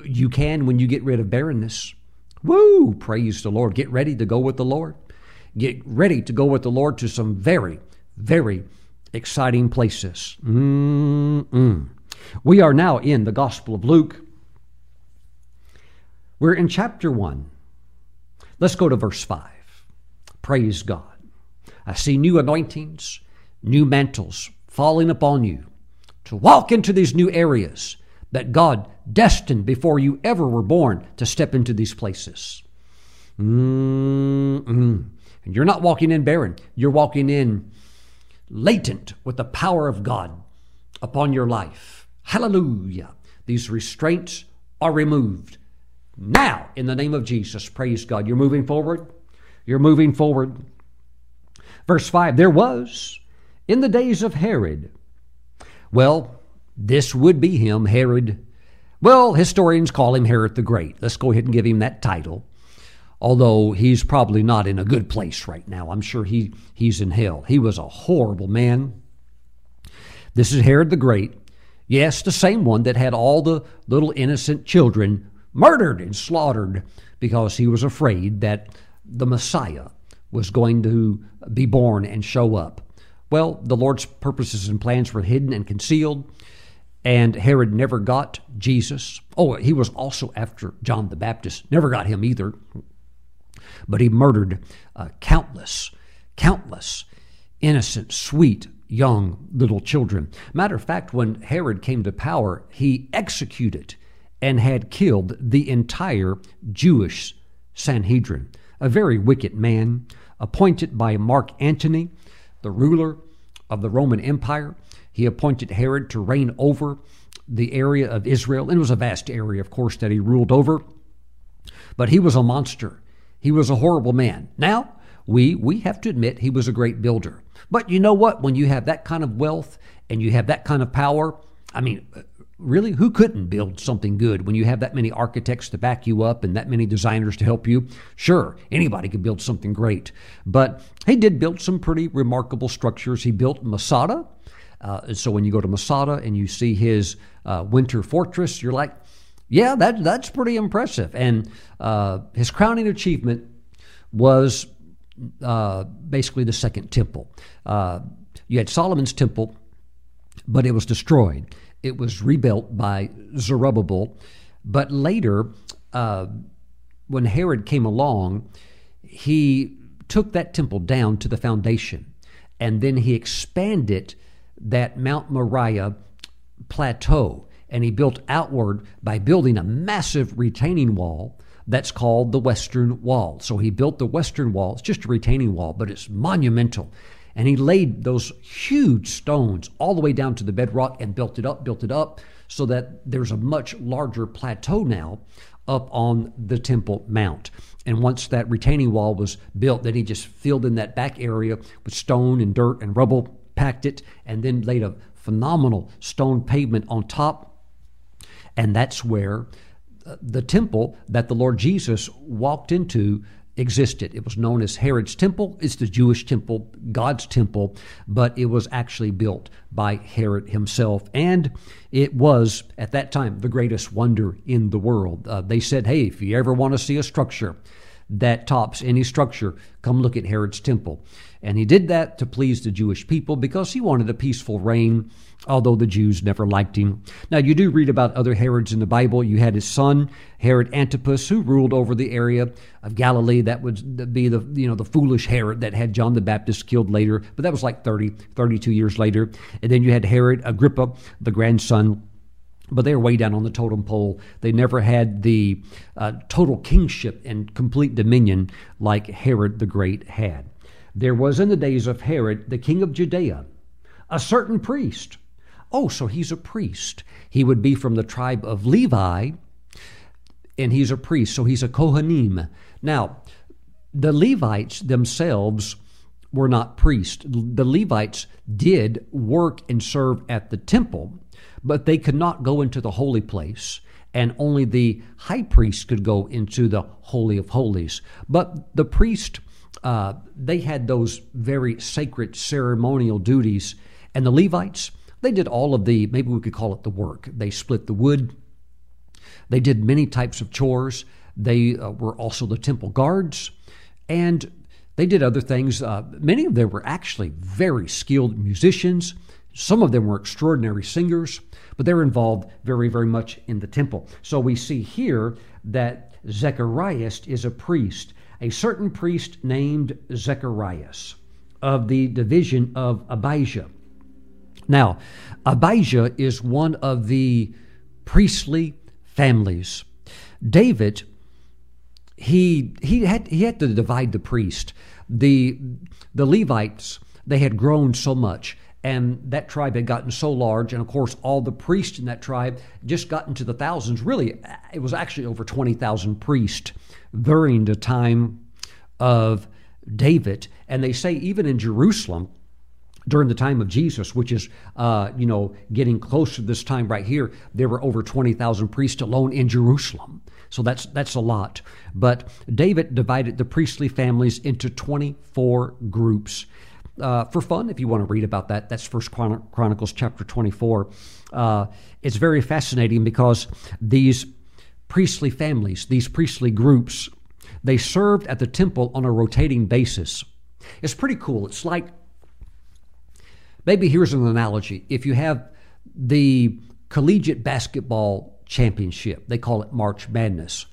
You can when you get rid of barrenness. Woo! Praise the Lord. Get ready to go with the Lord. Get ready to go with the Lord to some very, very exciting places. Mm-mm. We are now in the Gospel of Luke. We're in chapter 1. Let's go to verse 5. Praise God. I see new anointings, new mantles falling upon you to walk into these new areas that God destined before you ever were born to step into these places. Mm-mm. And you're not walking in barren, you're walking in latent with the power of God upon your life. Hallelujah. These restraints are removed. Now, in the name of Jesus, praise God. You're moving forward. You're moving forward. Verse 5 There was in the days of Herod. Well, this would be him, Herod. Well, historians call him Herod the Great. Let's go ahead and give him that title although he's probably not in a good place right now. I'm sure he, he's in hell. He was a horrible man. This is Herod the Great. Yes, the same one that had all the little innocent children murdered and slaughtered because he was afraid that the Messiah was going to be born and show up. Well, the Lord's purposes and plans were hidden and concealed, and Herod never got Jesus. Oh, he was also after John the Baptist, never got him either but he murdered uh, countless, countless innocent, sweet, young little children. Matter of fact, when Herod came to power, he executed and had killed the entire Jewish Sanhedrin, a very wicked man appointed by Mark Antony, the ruler of the Roman Empire. He appointed Herod to reign over the area of Israel. And it was a vast area, of course, that he ruled over. But he was a monster. He was a horrible man. Now, we we have to admit he was a great builder. But you know what? When you have that kind of wealth and you have that kind of power, I mean, really, who couldn't build something good when you have that many architects to back you up and that many designers to help you? Sure, anybody could build something great. But he did build some pretty remarkable structures. He built Masada. Uh, so when you go to Masada and you see his uh, winter fortress, you're like, yeah, that that's pretty impressive. And uh, his crowning achievement was uh, basically the second temple. Uh, you had Solomon's temple, but it was destroyed. It was rebuilt by Zerubbabel, but later, uh, when Herod came along, he took that temple down to the foundation, and then he expanded that Mount Moriah plateau and he built outward by building a massive retaining wall that's called the Western Wall. So he built the Western Wall. It's just a retaining wall, but it's monumental. And he laid those huge stones all the way down to the bedrock and built it up, built it up, so that there's a much larger plateau now up on the Temple Mount. And once that retaining wall was built, then he just filled in that back area with stone and dirt and rubble, packed it, and then laid a phenomenal stone pavement on top and that's where uh, the temple that the Lord Jesus walked into existed. It was known as Herod's temple. It's the Jewish temple, God's temple, but it was actually built by Herod himself. And it was, at that time, the greatest wonder in the world. Uh, they said, hey, if you ever want to see a structure that tops any structure. Come look at Herod's temple. And he did that to please the Jewish people because he wanted a peaceful reign, although the Jews never liked him. Now, you do read about other Herods in the Bible. You had his son, Herod Antipas, who ruled over the area of Galilee. That would be the, you know, the foolish Herod that had John the Baptist killed later, but that was like 30, 32 years later. And then you had Herod Agrippa, the grandson but they're way down on the totem pole. They never had the uh, total kingship and complete dominion like Herod the Great had. There was in the days of Herod, the king of Judea, a certain priest. Oh, so he's a priest. He would be from the tribe of Levi, and he's a priest, so he's a Kohanim. Now, the Levites themselves were not priests. The Levites did work and serve at the temple, but they could not go into the holy place and only the high priest could go into the Holy of Holies. But the priest uh, they had those very sacred ceremonial duties. And the Levites, they did all of the, maybe we could call it the work. They split the wood, they did many types of chores. They uh, were also the temple guards, and they did other things. Uh, many of them were actually very skilled musicians. Some of them were extraordinary singers, but they were involved very, very much in the temple. So we see here that Zacharias is a priest a certain priest named Zacharias of the division of Abijah. Now, Abijah is one of the priestly families. David, he he had he had to divide the priest. The the Levites, they had grown so much and that tribe had gotten so large and of course all the priests in that tribe just got into the thousands really it was actually over 20,000 priests during the time of David. And they say even in Jerusalem, during the time of Jesus, which is, uh, you know, getting close to this time right here, there were over 20,000 priests alone in Jerusalem. So that's that's a lot. But David divided the priestly families into 24 groups. Uh, for fun, if you want to read about that, that's First Chronicles chapter 24. Uh, it's very fascinating because these priestly families, these priestly groups, they served at the temple on a rotating basis. It's pretty cool. It's like maybe here's an analogy. If you have the collegiate basketball championship, they call it March Madness.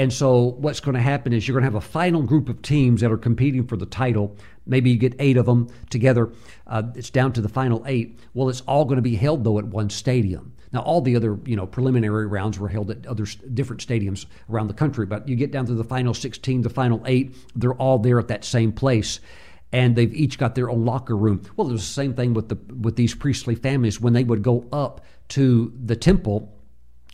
And so, what's going to happen is you're going to have a final group of teams that are competing for the title. Maybe you get eight of them together. Uh, it's down to the final eight. Well, it's all going to be held, though, at one stadium. Now, all the other you know preliminary rounds were held at other different stadiums around the country, but you get down to the final 16, the final eight, they're all there at that same place and they've each got their own locker room. Well, it was the same thing with the with these priestly families when they would go up to the temple,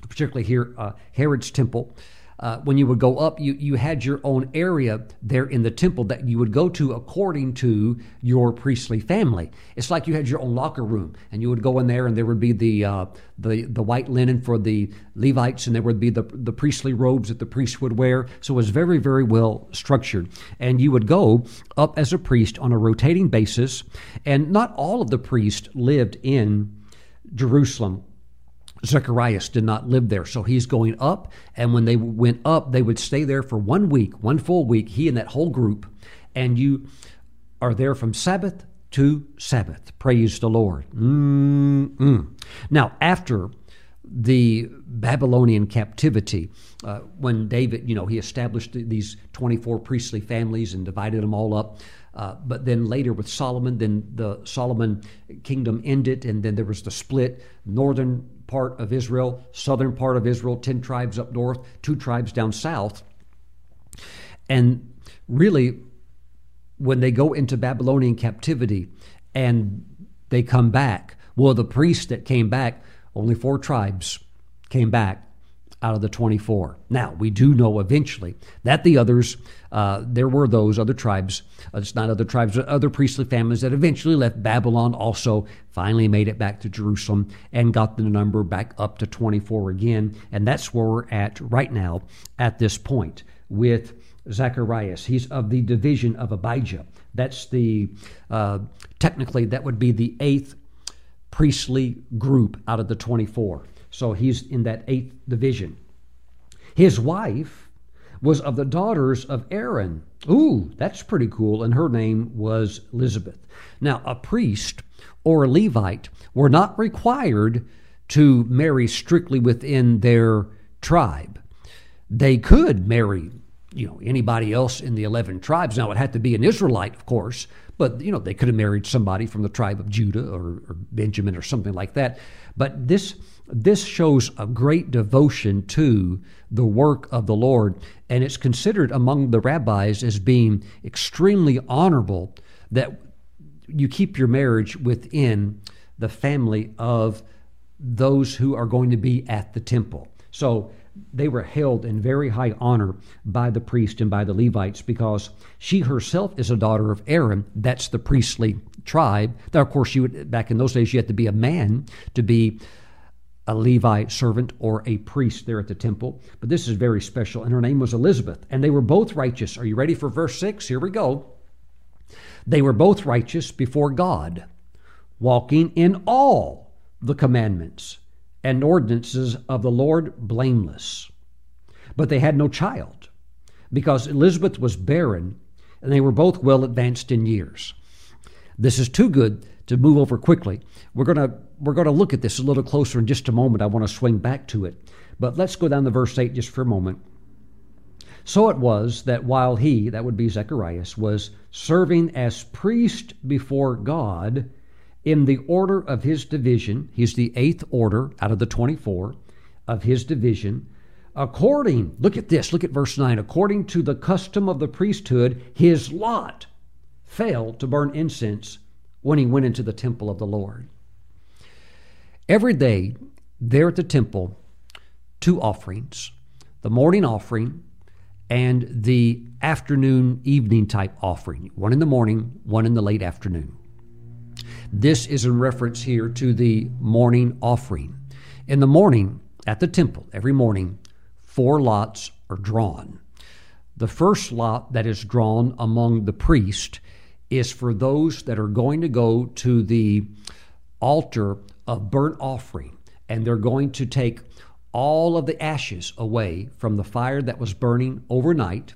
particularly here uh, Herod's temple uh, when you would go up, you, you had your own area there in the temple that you would go to according to your priestly family. It's like you had your own locker room, and you would go in there, and there would be the uh, the the white linen for the Levites, and there would be the the priestly robes that the priests would wear. So it was very very well structured, and you would go up as a priest on a rotating basis, and not all of the priests lived in Jerusalem Zacharias did not live there. So he's going up, and when they went up, they would stay there for one week, one full week, he and that whole group, and you are there from Sabbath to Sabbath. Praise the Lord. Mm-mm. Now, after the Babylonian captivity, uh, when David, you know, he established these 24 priestly families and divided them all up. Uh, but then later with Solomon, then the Solomon kingdom ended, and then there was the split. Northern part of Israel, southern part of Israel, 10 tribes up north, two tribes down south. And really, when they go into Babylonian captivity and they come back, well, the priests that came back, only four tribes came back out of the 24. Now, we do know eventually that the others, uh, there were those other tribes, uh, it's not other tribes, but other priestly families that eventually left Babylon, also finally made it back to Jerusalem and got the number back up to 24 again. And that's where we're at right now at this point with Zacharias. He's of the division of Abijah. That's the, uh, technically, that would be the eighth priestly group out of the 24. So he's in that eighth division. His wife was of the daughters of Aaron. Ooh, that's pretty cool. And her name was Elizabeth. Now, a priest or a Levite were not required to marry strictly within their tribe. They could marry, you know, anybody else in the 11 tribes. Now, it had to be an Israelite, of course, but, you know, they could have married somebody from the tribe of Judah or, or Benjamin or something like that. But this, this shows a great devotion to the work of the Lord, and it's considered among the rabbis as being extremely honorable that you keep your marriage within the family of those who are going to be at the temple. So they were held in very high honor by the priest and by the Levites because she herself is a daughter of Aaron. That's the priestly tribe. Now, of course, you would, back in those days, you had to be a man to be a Levi servant or a priest there at the temple. But this is very special. And her name was Elizabeth. And they were both righteous. Are you ready for verse 6? Here we go. They were both righteous before God, walking in all the commandments and ordinances of the Lord blameless. But they had no child, because Elizabeth was barren, and they were both well advanced in years. This is too good to move over quickly. We're going to we're going to look at this a little closer in just a moment. I want to swing back to it. But let's go down to verse 8 just for a moment. So it was that while he, that would be Zacharias, was serving as priest before God in the order of his division, he's the eighth order out of the 24 of his division, according, look at this, look at verse 9, according to the custom of the priesthood, his lot fell to burn incense when he went into the temple of the Lord. Every day, there at the temple, two offerings the morning offering and the afternoon, evening type offering one in the morning, one in the late afternoon. This is in reference here to the morning offering. In the morning, at the temple, every morning, four lots are drawn. The first lot that is drawn among the priest is for those that are going to go to the altar of burnt offering, and they're going to take all of the ashes away from the fire that was burning overnight.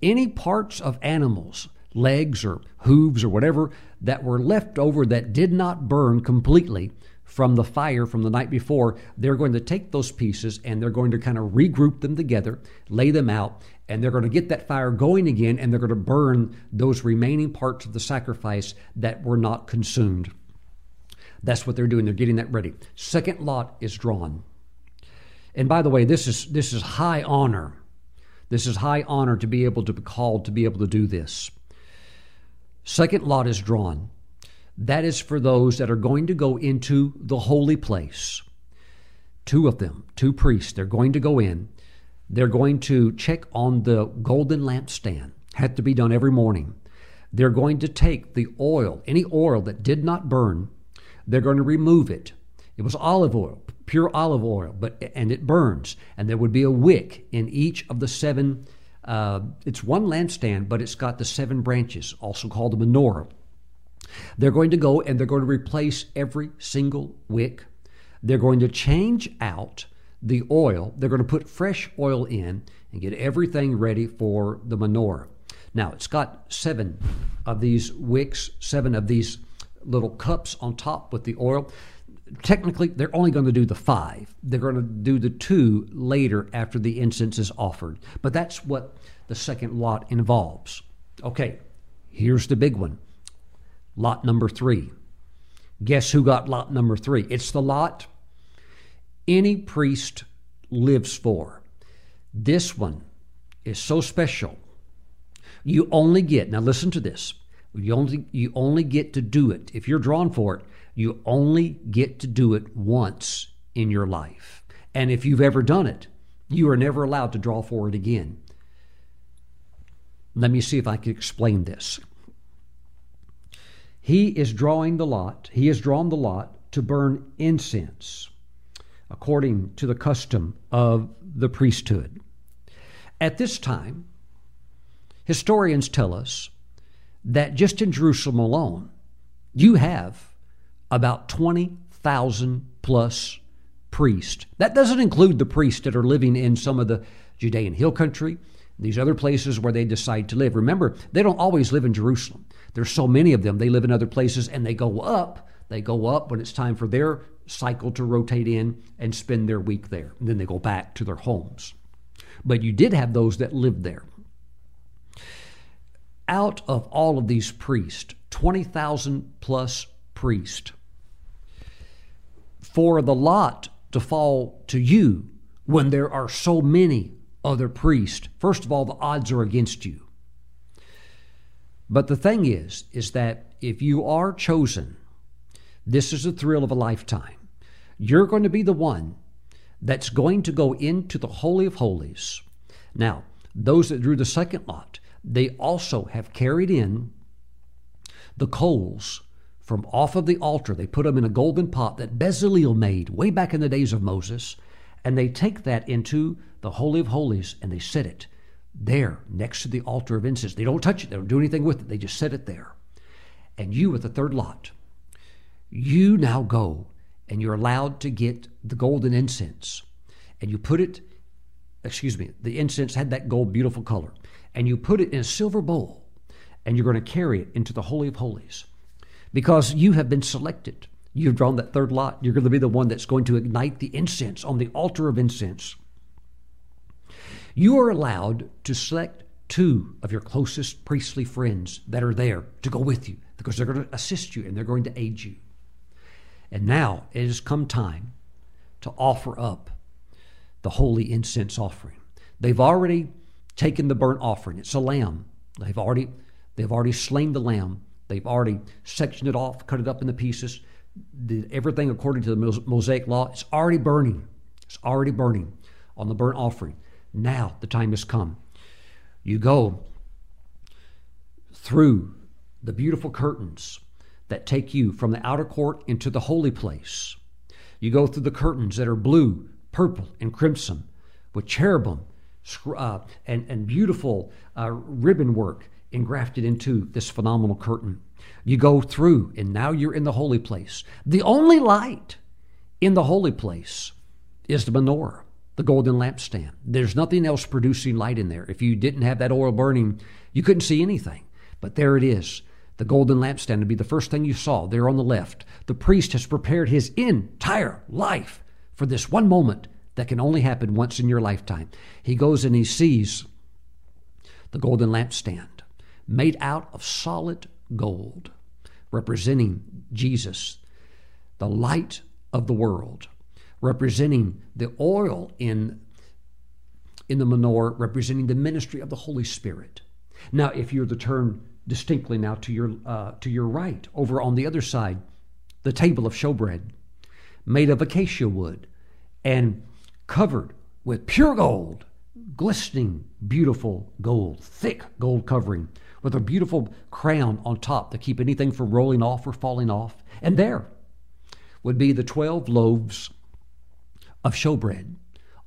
Any parts of animals, legs or hooves or whatever, that were left over that did not burn completely from the fire from the night before, they're going to take those pieces and they're going to kind of regroup them together, lay them out, and they're going to get that fire going again and they're going to burn those remaining parts of the sacrifice that were not consumed. That's what they're doing. They're getting that ready. Second lot is drawn. And by the way, this is this is high honor. This is high honor to be able to be called to be able to do this. Second lot is drawn. That is for those that are going to go into the holy place. Two of them, two priests, they're going to go in. They're going to check on the golden lampstand. Had to be done every morning. They're going to take the oil, any oil that did not burn, they're going to remove it. It was olive oil, pure olive oil, but and it burns. And there would be a wick in each of the seven. Uh, it's one lampstand, but it's got the seven branches, also called the menorah. They're going to go and they're going to replace every single wick. They're going to change out the oil. They're going to put fresh oil in and get everything ready for the menorah. Now, it's got seven of these wicks, seven of these little cups on top with the oil. Technically, they're only going to do the five. They're going to do the two later after the incense is offered. But that's what the second lot involves. Okay, here's the big one lot number three. Guess who got lot number three? It's the lot any priest lives for. This one is so special. You only get, now listen to this. You only, you only get to do it. If you're drawn for it, you only get to do it once in your life. And if you've ever done it, you are never allowed to draw for it again. Let me see if I can explain this. He is drawing the lot, he has drawn the lot to burn incense according to the custom of the priesthood. At this time, historians tell us that just in Jerusalem alone, you have about 20,000 plus priests. That doesn't include the priests that are living in some of the Judean hill country, these other places where they decide to live. Remember, they don't always live in Jerusalem. There's so many of them. They live in other places and they go up. They go up when it's time for their cycle to rotate in and spend their week there. And then they go back to their homes. But you did have those that lived there. Out of all of these priests, 20,000 plus priests, for the lot to fall to you when there are so many other priests, first of all, the odds are against you. But the thing is, is that if you are chosen, this is the thrill of a lifetime. You're going to be the one that's going to go into the Holy of Holies. Now, those that drew the second lot, they also have carried in the coals from off of the altar. They put them in a golden pot that Bezalel made way back in the days of Moses, and they take that into the Holy of Holies and they set it there next to the altar of incense. They don't touch it, they don't do anything with it, they just set it there. And you, with the third lot, you now go and you're allowed to get the golden incense and you put it, excuse me, the incense had that gold, beautiful color, and you put it in a silver bowl and you're going to carry it into the Holy of Holies because you have been selected. You've drawn that third lot. You're going to be the one that's going to ignite the incense on the altar of incense. You are allowed to select two of your closest priestly friends that are there to go with you because they're going to assist you and they're going to aid you. And now it has come time to offer up the holy incense offering. They've already taken the burnt offering. It's a lamb. They've already they've already slain the lamb. They've already sectioned it off, cut it up into pieces, did everything according to the Mosaic law. It's already burning. It's already burning on the burnt offering. Now the time has come. You go through the beautiful curtains that take you from the outer court into the holy place. You go through the curtains that are blue, purple, and crimson with cherubim uh, and, and beautiful uh, ribbon work engrafted into this phenomenal curtain. You go through, and now you're in the holy place. The only light in the holy place is the menorah, the golden lampstand. There's nothing else producing light in there. If you didn't have that oil burning, you couldn't see anything. But there it is. The golden lampstand would be the first thing you saw there on the left. The priest has prepared his entire life for this one moment that can only happen once in your lifetime. He goes and he sees the golden lampstand made out of solid gold, representing Jesus, the light of the world, representing the oil in, in the menorah, representing the ministry of the Holy Spirit. Now, if you're to turn distinctly now to your, uh, to your right, over on the other side, the table of showbread, made of acacia wood and covered with pure gold, glistening, beautiful gold, thick gold covering, with a beautiful crown on top to keep anything from rolling off or falling off. And there would be the 12 loaves of showbread,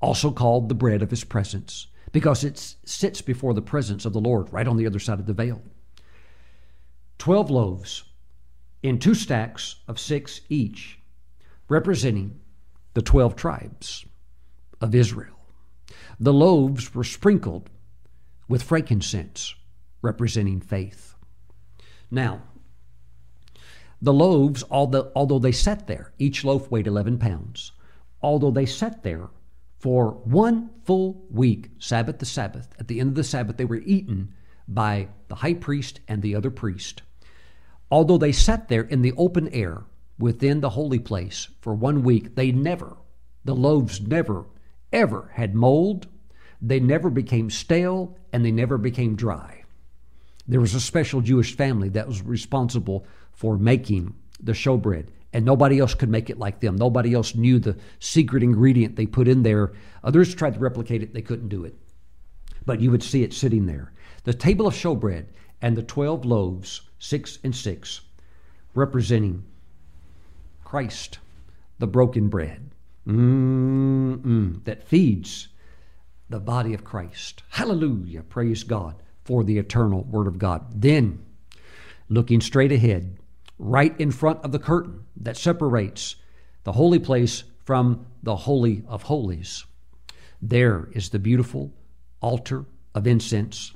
also called the bread of his presence, because it sits before the presence of the Lord right on the other side of the veil. 12 loaves in two stacks of six each, representing the 12 tribes of Israel. The loaves were sprinkled with frankincense, representing faith. Now, the loaves, although, although they sat there, each loaf weighed 11 pounds, although they sat there for one full week, Sabbath to Sabbath, at the end of the Sabbath, they were eaten by the high priest and the other priest. Although they sat there in the open air within the holy place for one week, they never, the loaves never, ever had mold, they never became stale, and they never became dry. There was a special Jewish family that was responsible for making the showbread, and nobody else could make it like them. Nobody else knew the secret ingredient they put in there. Others tried to replicate it, they couldn't do it. But you would see it sitting there. The table of showbread and the 12 loaves six and six, representing Christ, the broken bread Mm-mm, that feeds the body of Christ. Hallelujah. Praise God for the eternal Word of God. Then, looking straight ahead, right in front of the curtain that separates the holy place from the Holy of Holies, there is the beautiful altar of incense,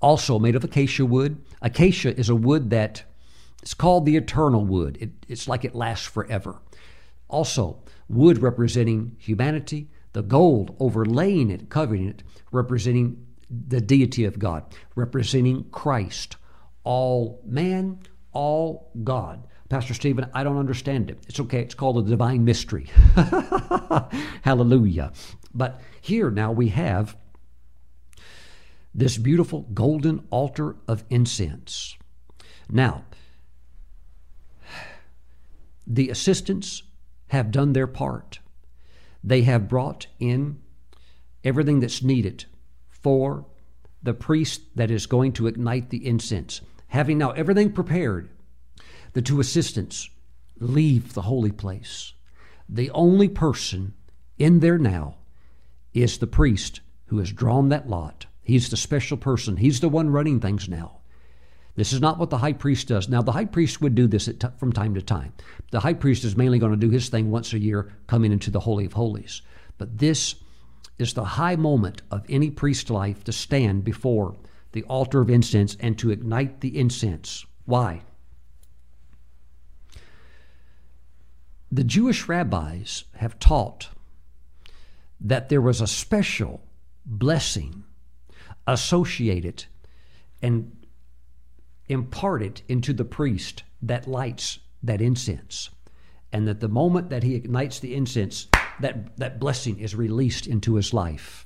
also made of acacia wood. Acacia is a wood that it's called the eternal wood. It, it's like it lasts forever. Also, wood representing humanity, the gold overlaying it, covering it, representing the deity of God, representing Christ. All man, all God. Pastor Stephen, I don't understand it. It's okay. It's called a divine mystery. [LAUGHS] Hallelujah. But here now we have this beautiful golden altar of incense. Now, the assistants have done their part. They have brought in everything that's needed for the priest that is going to ignite the incense. Having now everything prepared, the two assistants leave the holy place. The only person in there now is the priest who has drawn that lot. He's the special person, he's the one running things now. This is not what the high priest does. Now, the high priest would do this t- from time to time. The high priest is mainly going to do his thing once a year, coming into the Holy of Holies. But this is the high moment of any priest's life to stand before the altar of incense and to ignite the incense. Why? The Jewish rabbis have taught that there was a special blessing associated and imparted into the priest that lights that incense. And that the moment that he ignites the incense, that, that blessing is released into his life.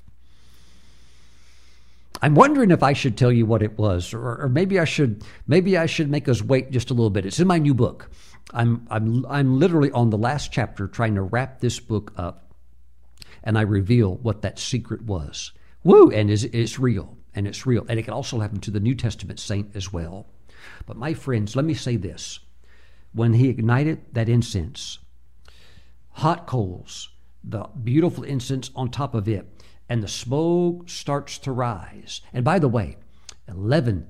I'm wondering if I should tell you what it was, or, or, maybe I should maybe I should make us wait just a little bit. It's in my new book. I'm I'm I'm literally on the last chapter trying to wrap this book up, and I reveal what that secret was. Woo! And it's, it's real, and it's real, and it can also happen to the New Testament saint as well. But my friends, let me say this: when he ignited that incense, hot coals, the beautiful incense on top of it, and the smoke starts to rise. And by the way, 11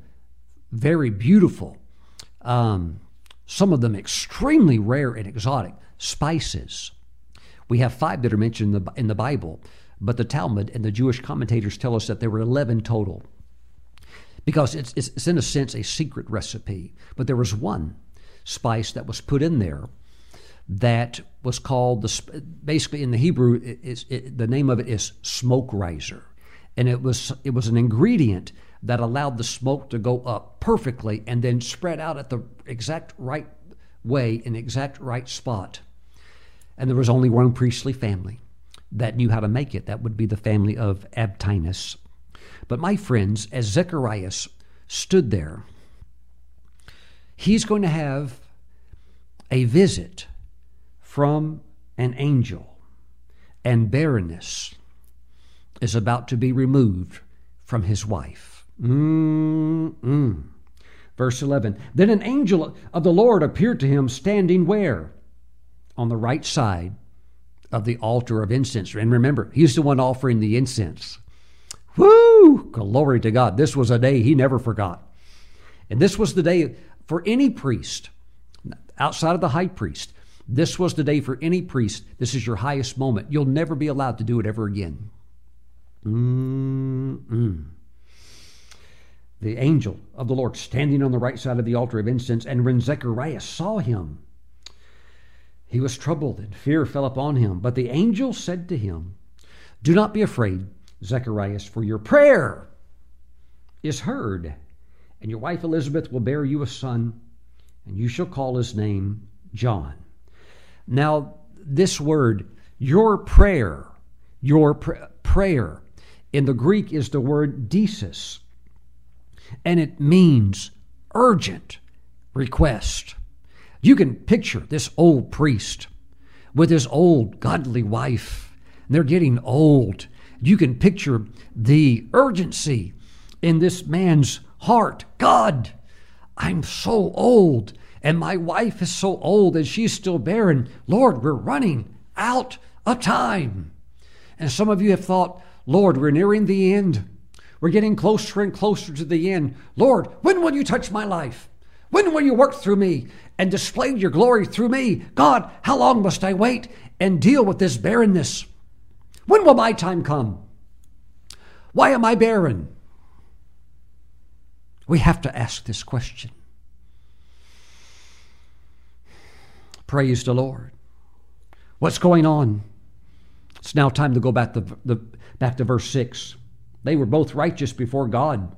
very beautiful, um, some of them extremely rare and exotic spices. We have five that are mentioned in the, in the Bible, but the Talmud and the Jewish commentators tell us that there were 11 total. Because it's, it's, it's in a sense a secret recipe. But there was one spice that was put in there that was called the basically in the Hebrew it, it, the name of it is smoke riser, and it was it was an ingredient that allowed the smoke to go up perfectly and then spread out at the exact right way in the exact right spot. And there was only one priestly family that knew how to make it. That would be the family of Abtinus. But my friends, as Zacharias stood there, he's going to have a visit from an angel, and barrenness is about to be removed from his wife. Mm-mm. Verse 11 Then an angel of the Lord appeared to him standing where? On the right side of the altar of incense. And remember, he's the one offering the incense. Woo! Glory to God. This was a day he never forgot. And this was the day for any priest outside of the high priest this was the day for any priest. This is your highest moment. You'll never be allowed to do it ever again. Mm-mm. The angel of the Lord standing on the right side of the altar of incense, and when Zechariah saw him, he was troubled, and fear fell upon him. But the angel said to him, Do not be afraid, Zacharias, for your prayer is heard, and your wife Elizabeth will bear you a son, and you shall call his name John. Now, this word, your prayer, your pr- prayer, in the Greek is the word desis, and it means urgent request. You can picture this old priest with his old godly wife, they're getting old. You can picture the urgency in this man's heart. God, I'm so old and my wife is so old and she's still barren. Lord, we're running out of time. And some of you have thought, Lord, we're nearing the end. We're getting closer and closer to the end. Lord, when will you touch my life? When will you work through me and display your glory through me? God, how long must I wait and deal with this barrenness? When will my time come? Why am I barren? We have to ask this question. Praise the Lord. What's going on? It's now time to go back to, the, back to verse 6. They were both righteous before God,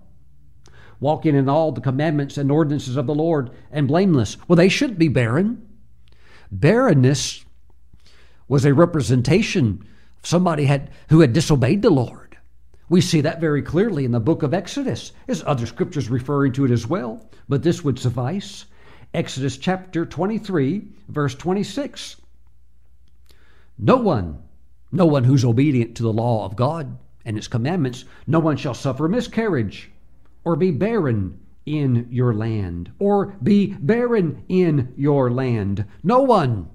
walking in all the commandments and ordinances of the Lord, and blameless. Well, they shouldn't be barren. Barrenness was a representation of somebody had, who had disobeyed the Lord. We see that very clearly in the book of Exodus. There's other scriptures referring to it as well, but this would suffice. Exodus chapter 23, verse 26. No one, no one who's obedient to the law of God and its commandments, no one shall suffer miscarriage or be barren in your land or be barren in your land. No one.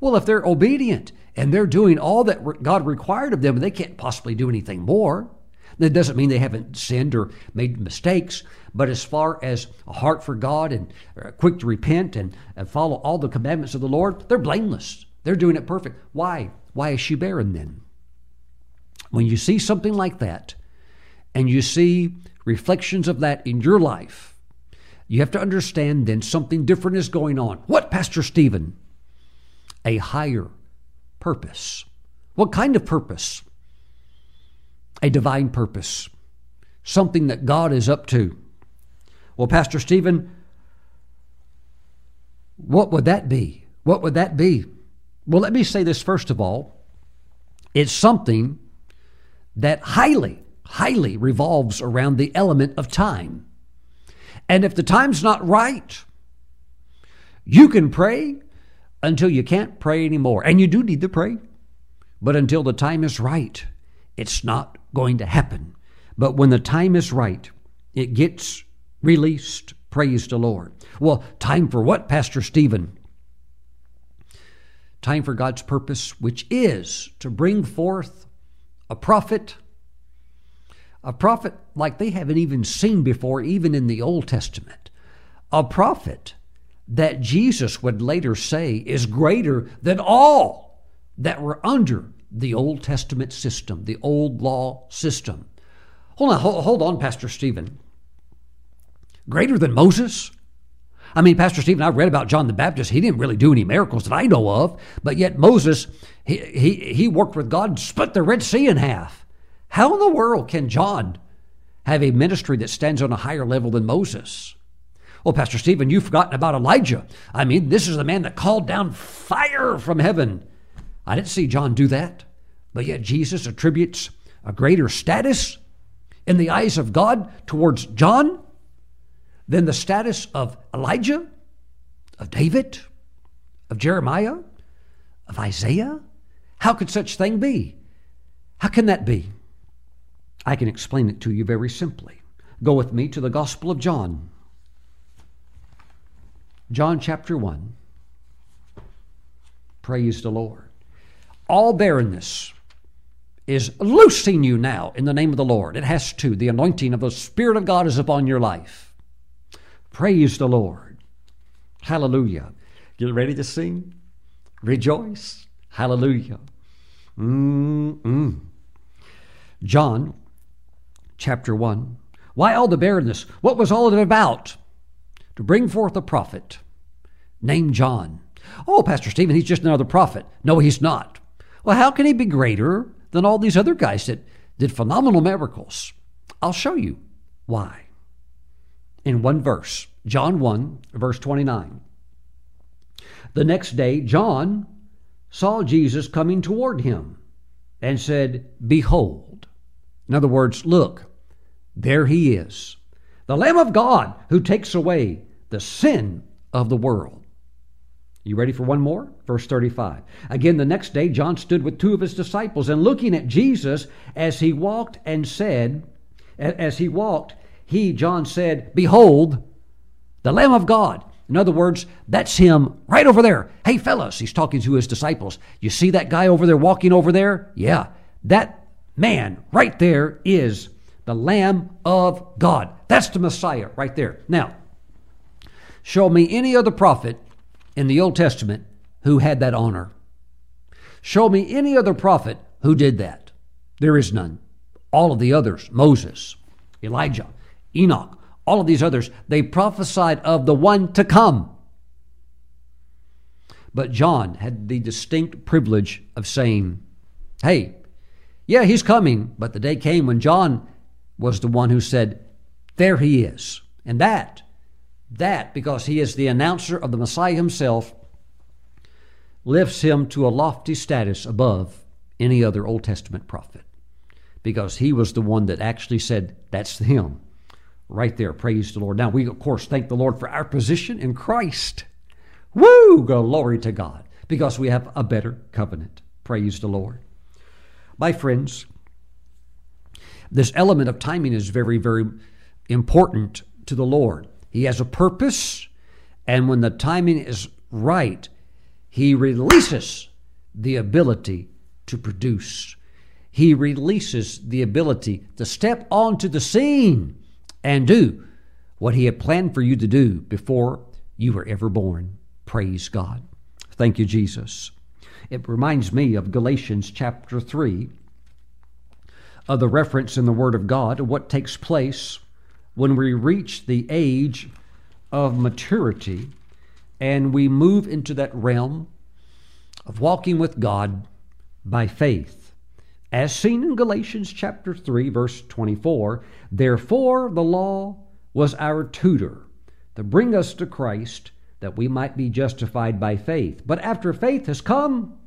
Well, if they're obedient and they're doing all that God required of them, they can't possibly do anything more. That doesn't mean they haven't sinned or made mistakes, but as far as a heart for God and uh, quick to repent and, and follow all the commandments of the Lord, they're blameless. They're doing it perfect. Why? Why is she barren then? When you see something like that, and you see reflections of that in your life, you have to understand then something different is going on. What, Pastor Stephen? A higher purpose. What kind of purpose? a divine purpose, something that God is up to. Well, Pastor Stephen, what would that be? What would that be? Well, let me say this first of all. It's something that highly, highly revolves around the element of time. And if the time's not right, you can pray until you can't pray anymore. And you do need to pray. But until the time is right, it's not going to happen. But when the time is right, it gets released. Praise the Lord. Well, time for what, Pastor Stephen? Time for God's purpose, which is to bring forth a prophet, a prophet like they haven't even seen before, even in the Old Testament. A prophet that Jesus would later say is greater than all that were under the Old Testament system, the old law system. Hold on, hold on, Pastor Stephen. Greater than Moses? I mean, Pastor Stephen, I've read about John the Baptist. He didn't really do any miracles that I know of, but yet Moses, he, he, he worked with God, and split the Red Sea in half. How in the world can John have a ministry that stands on a higher level than Moses? Well, Pastor Stephen, you've forgotten about Elijah. I mean, this is the man that called down fire from heaven I didn't see John do that, but yet Jesus attributes a greater status in the eyes of God towards John than the status of Elijah, of David, of Jeremiah, of Isaiah? How could such thing be? How can that be? I can explain it to you very simply. Go with me to the Gospel of John. John chapter 1. Praise the Lord all barrenness is loosing you now in the name of the Lord. It has to. The anointing of the Spirit of God is upon your life. Praise the Lord. Hallelujah. Get ready to sing? Rejoice. Hallelujah. Mm-mm. John chapter 1. Why all the barrenness? What was all of it about? To bring forth a prophet named John. Oh, Pastor Stephen, he's just another prophet. No, he's not. Well, how can he be greater than all these other guys that did phenomenal miracles? I'll show you why. In one verse, John 1, verse 29. The next day, John saw Jesus coming toward him and said, Behold. In other words, look, there he is, the Lamb of God who takes away the sin of the world. You ready for one more? Verse 35. Again, the next day, John stood with two of his disciples, and looking at Jesus as he walked and said, as he walked, he, John, said, Behold, the Lamb of God. In other words, that's him right over there. Hey, fellas, he's talking to his disciples. You see that guy over there walking over there? Yeah, that man right there is the Lamb of God. That's the Messiah right there. Now, show me any other prophet in the Old Testament who had that honor. Show me any other prophet who did that. There is none. all of the others, Moses, Elijah, Enoch, all of these others, they prophesied of the one to come. But John had the distinct privilege of saying, Hey, yeah, he's coming. But the day came when John was the one who said, There he is. And that, that, because he is the announcer of the Messiah himself, lifts him to a lofty status above any other Old Testament prophet. Because he was the one that actually said, That's him. Right there. Praise the Lord. Now, we, of course, thank the Lord for our position in Christ. Woo! Glory to God. Because we have a better covenant. Praise the Lord. My friends, this element of timing is very, very important to the Lord. He has a purpose, and when the timing is right, He releases the ability to produce. He releases the ability to step onto the scene and do what He had planned for you to do before you were ever born. Praise God. Thank you, Jesus. It reminds me of Galatians chapter 3, of the reference in the Word of God what takes place when we reach the age of maturity and we move into that realm of walking with God by faith. As seen in Galatians chapter 3 verse 24, therefore the law was our tutor to bring us to Christ that we might be justified by faith. But after faith has come,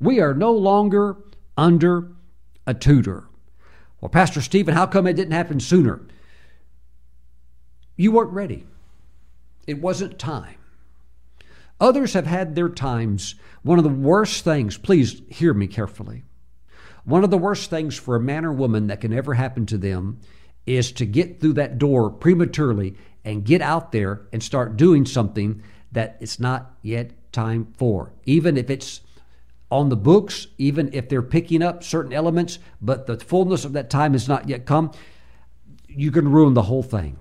we are no longer under a tutor. Well, Pastor Stephen, how come it didn't happen sooner? You weren't ready. It wasn't time. Others have had their times. One of the worst things, please hear me carefully. One of the worst things for a man or woman that can ever happen to them is to get through that door prematurely and get out there and start doing something that it's not yet time for. Even if it's on the books, even if they're picking up certain elements, but the fullness of that time has not yet come, you can ruin the whole thing.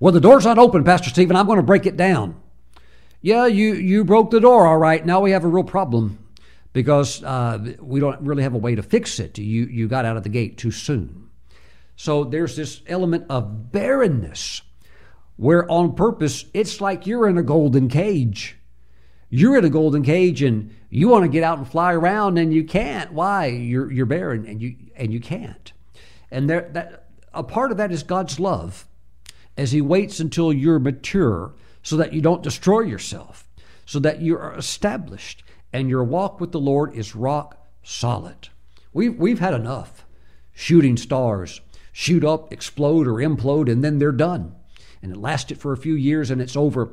Well, the door's not open, Pastor Stephen. I'm going to break it down. Yeah, you, you broke the door, all right. Now we have a real problem because uh, we don't really have a way to fix it. You, you got out of the gate too soon. So there's this element of barrenness where on purpose it's like you're in a golden cage. You're in a golden cage and you want to get out and fly around and you can't. Why? You're you're barren and you and you can't. And there that a part of that is God's love as he waits until you're mature so that you don't destroy yourself, so that you are established and your walk with the Lord is rock solid. We've, we've had enough shooting stars shoot up, explode, or implode, and then they're done and it lasted for a few years and it's over.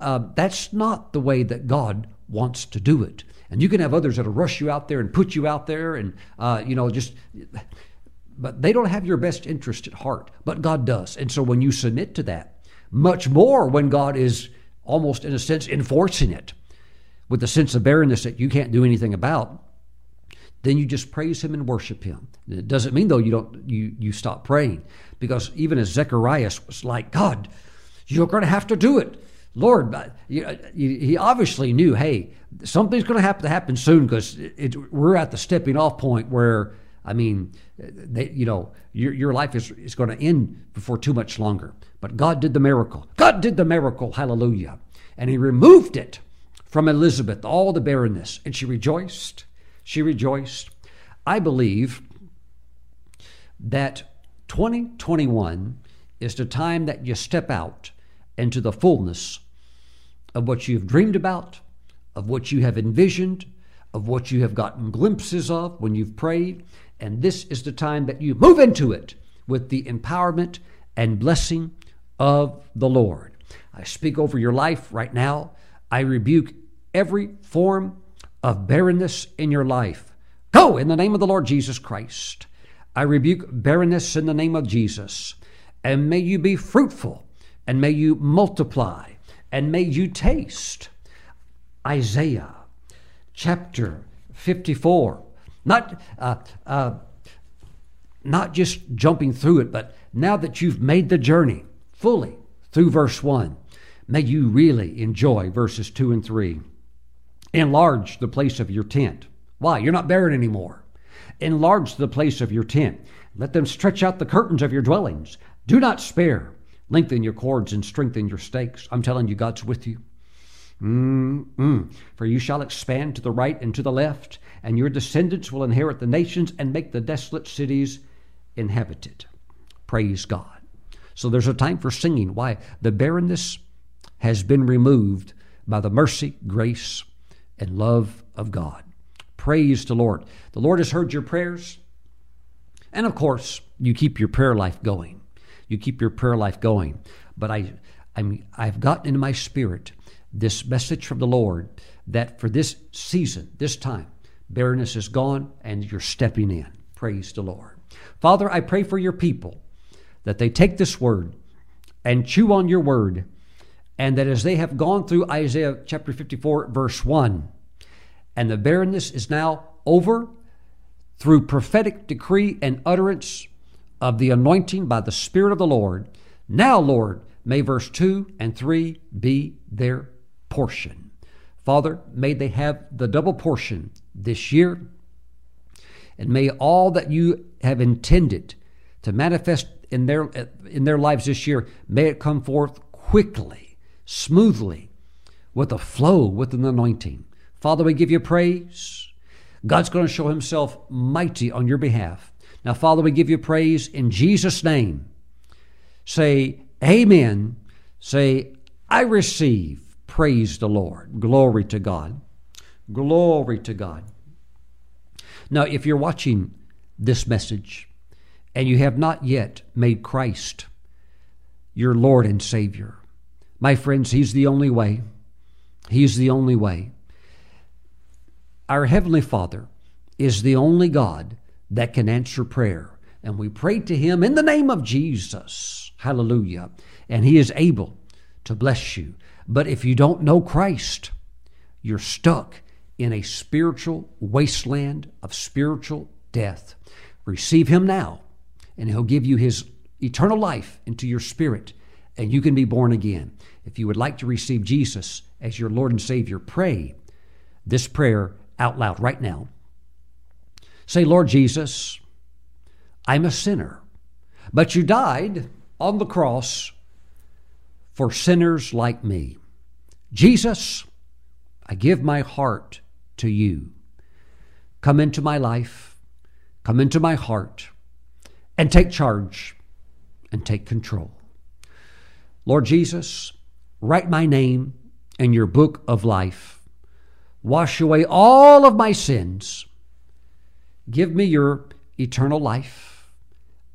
Uh, that's not the way that God wants to do it. And you can have others that'll rush you out there and put you out there and, uh, you know, just, but they don't have your best interest at heart, but God does. And so when you submit to that, much more when God is almost in a sense enforcing it with the sense of barrenness that you can't do anything about, then you just praise him and worship him. It doesn't mean though you don't you you stop praying because even as Zechariah was like, God, you're going to have to do it. Lord, but he obviously knew, hey, something's going to have to happen soon because we're at the stepping off point where, I mean, they, you know, your, your life is, is going to end before too much longer. But God did the miracle. God did the miracle. Hallelujah. And he removed it from Elizabeth, all the barrenness, and she rejoiced she rejoiced. I believe that 2021 is the time that you step out into the fullness of what you've dreamed about, of what you have envisioned, of what you have gotten glimpses of when you've prayed. And this is the time that you move into it with the empowerment and blessing of the Lord. I speak over your life right now. I rebuke every form of barrenness in your life. Go in the name of the Lord Jesus Christ. I rebuke barrenness in the name of Jesus. And may you be fruitful, and may you multiply, and may you taste. Isaiah chapter 54. Not, uh, uh, not just jumping through it, but now that you've made the journey fully through verse 1, may you really enjoy verses 2 and 3. Enlarge the place of your tent. Why? You're not barren anymore. Enlarge the place of your tent. Let them stretch out the curtains of your dwellings. Do not spare. Lengthen your cords and strengthen your stakes. I'm telling you, God's with you. Mm-mm. For you shall expand to the right and to the left, and your descendants will inherit the nations and make the desolate cities inhabited. Praise God. So there's a time for singing. Why? The barrenness has been removed by the mercy, grace, and love of God. Praise the Lord. The Lord has heard your prayers. And of course, you keep your prayer life going. You keep your prayer life going. But I, I'm, I've gotten into my spirit this message from the Lord that for this season, this time, barrenness is gone and you're stepping in. Praise the Lord. Father, I pray for your people that they take this word and chew on your word, and that as they have gone through Isaiah chapter 54, verse 1, and the barrenness is now over through prophetic decree and utterance of the anointing by the Spirit of the Lord. Now, Lord, may verse 2 and 3 be their portion. Father, may they have the double portion this year, and may all that you have intended to manifest in their in their lives this year may it come forth quickly, smoothly, with a flow, with an anointing. Father, we give you praise. God's going to show himself mighty on your behalf. Now, Father, we give you praise in Jesus' name. Say, Amen. Say, I receive. Praise the Lord. Glory to God. Glory to God. Now, if you're watching this message and you have not yet made Christ your Lord and Savior, my friends, He's the only way. He's the only way. Our Heavenly Father is the only God that can answer prayer. And we pray to Him in the name of Jesus. Hallelujah. And He is able to bless you. But if you don't know Christ, you're stuck in a spiritual wasteland of spiritual death. Receive Him now, and He'll give you His eternal life into your spirit, and you can be born again. If you would like to receive Jesus as your Lord and Savior, pray this prayer out loud right now. Say, Lord Jesus, I'm a sinner, but you died on the cross for sinners like me. Jesus, I give my heart to you. Come into my life, come into my heart, and take charge and take control. Lord Jesus, write my name in your book of life Wash away all of my sins. Give me your eternal life.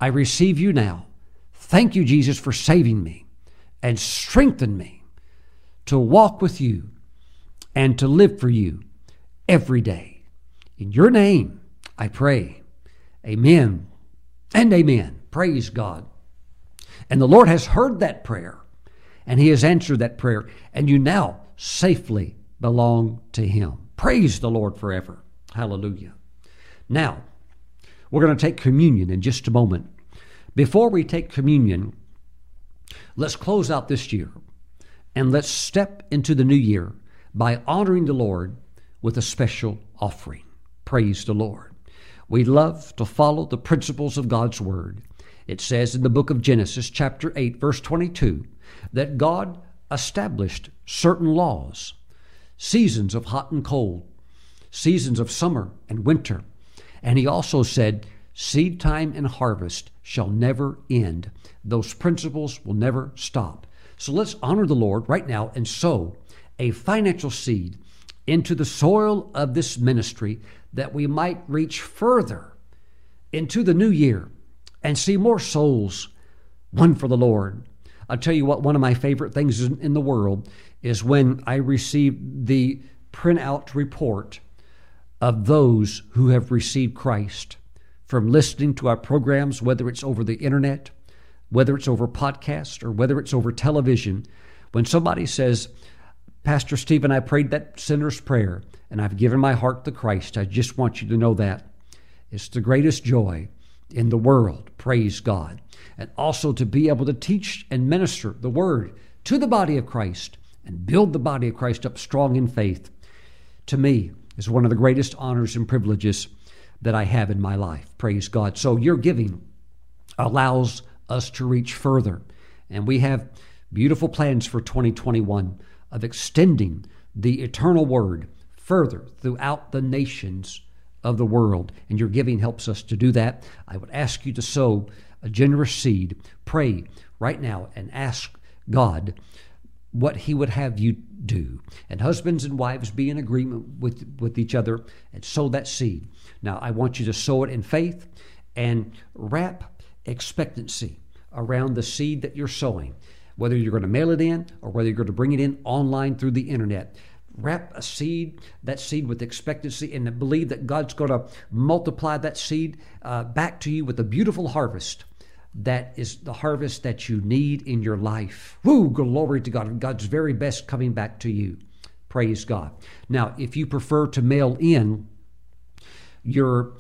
I receive you now. Thank you, Jesus, for saving me and strengthen me to walk with you and to live for you every day. In your name, I pray. Amen and amen. Praise God. And the Lord has heard that prayer and He has answered that prayer, and you now safely belong to Him. Praise the Lord forever. Hallelujah. Now, we're going to take communion in just a moment. Before we take communion, let's close out this year and let's step into the new year by honoring the Lord with a special offering. Praise the Lord. We love to follow the principles of God's Word. It says in the book of Genesis, chapter 8, verse 22, that God established certain laws seasons of hot and cold, seasons of summer and winter. And he also said, Seed time and harvest shall never end. Those principles will never stop. So let's honor the Lord right now and sow a financial seed into the soil of this ministry that we might reach further into the new year and see more souls won for the Lord. I'll tell you what, one of my favorite things in the world is when I receive the printout report of those who have received Christ from listening to our programs, whether it's over the internet, whether it's over podcast, or whether it's over television. When somebody says, Pastor Stephen, I prayed that sinner's prayer and I've given my heart to Christ, I just want you to know that. It's the greatest joy in the world. Praise God. And also to be able to teach and minister the word to the body of Christ and build the body of Christ up strong in faith, to me, is one of the greatest honors and privileges. that I have in my life. Praise God. So your giving allows us to reach further. And we have beautiful plans for 2021 of extending the eternal word further throughout the nations of the world. And your giving helps us to do that. I would ask you to sow a generous seed. Pray right now and ask God what He would have you do. And husbands and wives be in agreement with, with each other and sow that seed. Now, I want you to sow it in faith and wrap expectancy around the seed that you're sowing, whether you're going to mail it in or whether you're going to bring it in online through the internet. Wrap a seed, that seed with expectancy, and believe that God's going to multiply that seed uh, back to you with a beautiful harvest that is the harvest that you need in your life. Woo, glory to God. God's very best coming back to you. Praise God. Now, if you prefer to mail in your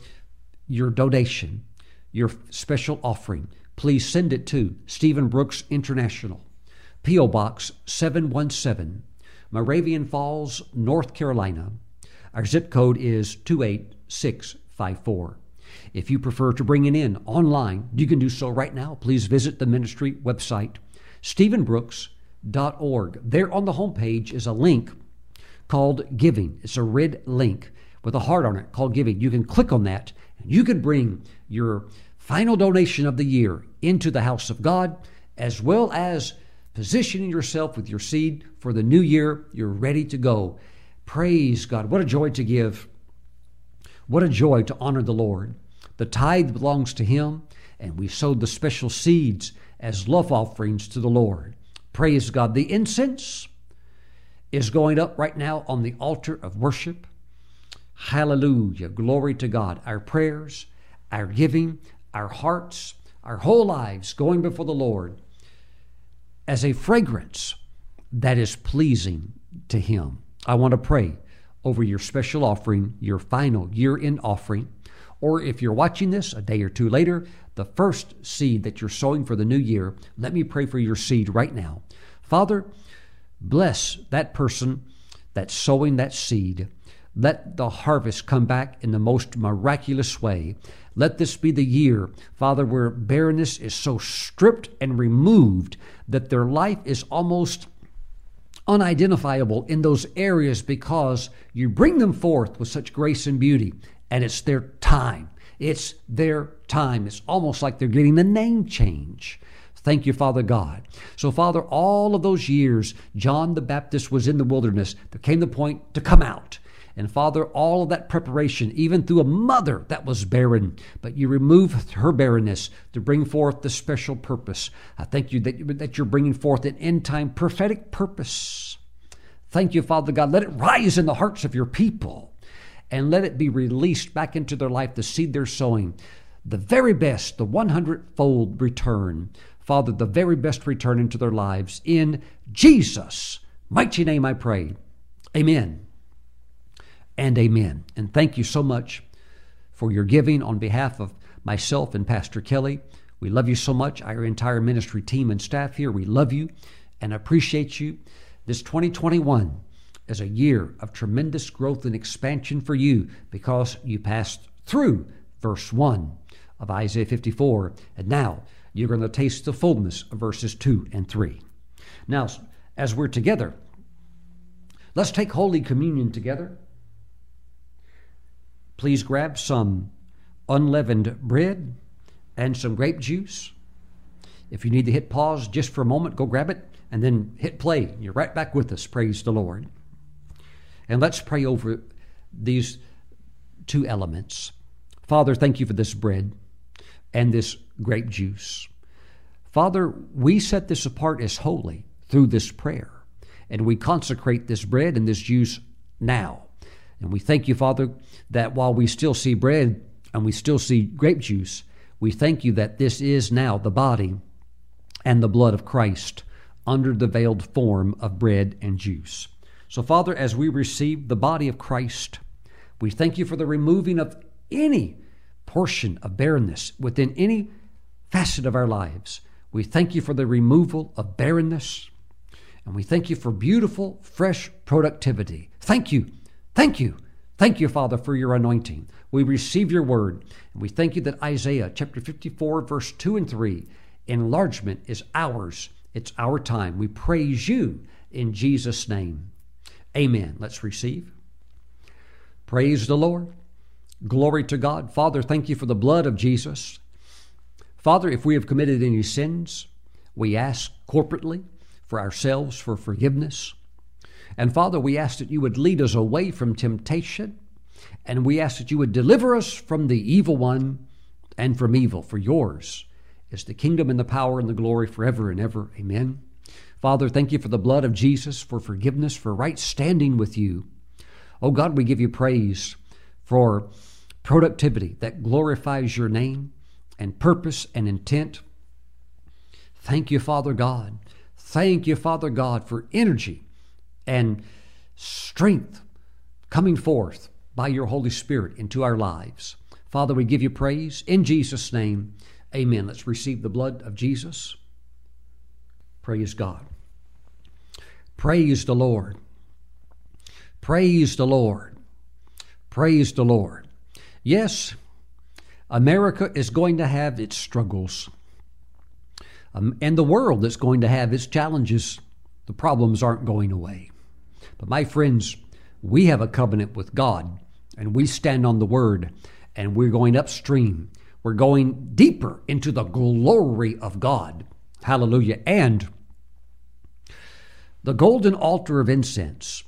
your donation, your special offering, please send it to Stephen Brooks International, P.O. Box 717, Moravian Falls, North Carolina. Our zip code is 28654. If you prefer to bring it in online, you can do so right now. Please visit the ministry website, stephenbrooks.org. There on the homepage is a link called Giving. It's a red link with a heart on it called Giving. You can click on that and you can bring your final donation of the year into the house of God, as well as positioning yourself with your seed for the new year. You're ready to go. Praise God. What a joy to give. What a joy to honor the Lord. The tithe belongs to Him, and we sowed the special seeds as love offerings to the Lord. Praise God. The incense is going up right now on the altar of worship. Hallelujah. Glory to God. Our prayers, our giving, our hearts, our whole lives going before the Lord as a fragrance that is pleasing to Him. I want to pray over your special offering, your final year end offering. Or if you're watching this a day or two later, the first seed that you're sowing for the new year, let me pray for your seed right now. Father, bless that person that's sowing that seed. Let the harvest come back in the most miraculous way. Let this be the year, Father, where barrenness is so stripped and removed that their life is almost unidentifiable in those areas because you bring them forth with such grace and beauty and it's their time. It's their time. It's almost like they're getting the name change. Thank you, Father God. So, Father, all of those years, John the Baptist was in the wilderness. There came the point to come out. And Father, all of that preparation, even through a mother that was barren, but you removed her barrenness to bring forth the special purpose. I thank you that, that you're bringing forth an end time prophetic purpose. Thank you, Father God. Let it rise in the hearts of your people and let it be released back into their life, the seed they're sowing. The very best, the 100 fold return. Father, the very best return into their lives. In Jesus' mighty name I pray. Amen and amen. And thank you so much for your giving on behalf of myself and Pastor Kelly. We love you so much, our entire ministry team and staff here. We love you and appreciate you. This 2021 as a year of tremendous growth and expansion for you because you passed through verse 1 of Isaiah 54. And now you're going to taste the fullness of verses 2 and 3. Now, as we're together, let's take Holy Communion together. Please grab some unleavened bread and some grape juice. If you need to hit pause just for a moment, go grab it and then hit play. You're right back with us. Praise the Lord. And let's pray over these two elements. Father, thank you for this bread and this grape juice. Father, we set this apart as holy through this prayer, and we consecrate this bread and this juice now. And we thank you, Father, that while we still see bread and we still see grape juice, we thank you that this is now the body and the blood of Christ under the veiled form of bread and juice. So, Father, as we receive the body of Christ, we thank you for the removing of any portion of barrenness within any facet of our lives. We thank you for the removal of barrenness, and we thank you for beautiful, fresh productivity. Thank you, thank you, Thank you, Father, for your anointing. We receive your word. And we thank you that Isaiah chapter 54, verse 2 and 3, enlargement is ours. It's our time. We praise you in Jesus' name. Amen. Let's receive. Praise the Lord. Glory to God. Father, thank you for the blood of Jesus. Father, if we have committed any sins, we ask corporately for ourselves for forgiveness. And Father, we ask that you would lead us away from temptation, and we ask that you would deliver us from the evil one and from evil. For yours is the kingdom and the power and the glory forever and ever. Amen. Father, thank you for the blood of Jesus, for forgiveness, for right standing with you. Oh God, we give you praise for productivity that glorifies your name and purpose and intent. Thank you, Father God. Thank you, Father God, for energy and strength coming forth by your Holy Spirit into our lives. Father, we give you praise in Jesus' name. Amen. Let's receive the blood of Jesus. Praise God. Praise the Lord. Praise the Lord. Praise the Lord. Yes, America is going to have its struggles. Um, and the world is going to have its challenges. The problems aren't going away. But my friends, we have a covenant with God and we stand on the word and we're going upstream. We're going deeper into the glory of God. Hallelujah. And the golden altar of incense,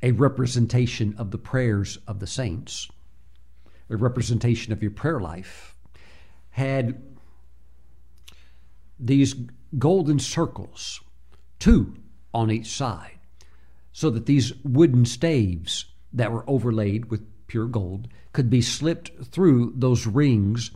a representation of the prayers of the saints, a representation of your prayer life, had these golden circles, two on each side so that these wooden staves that were overlaid with pure gold could be slipped through those rings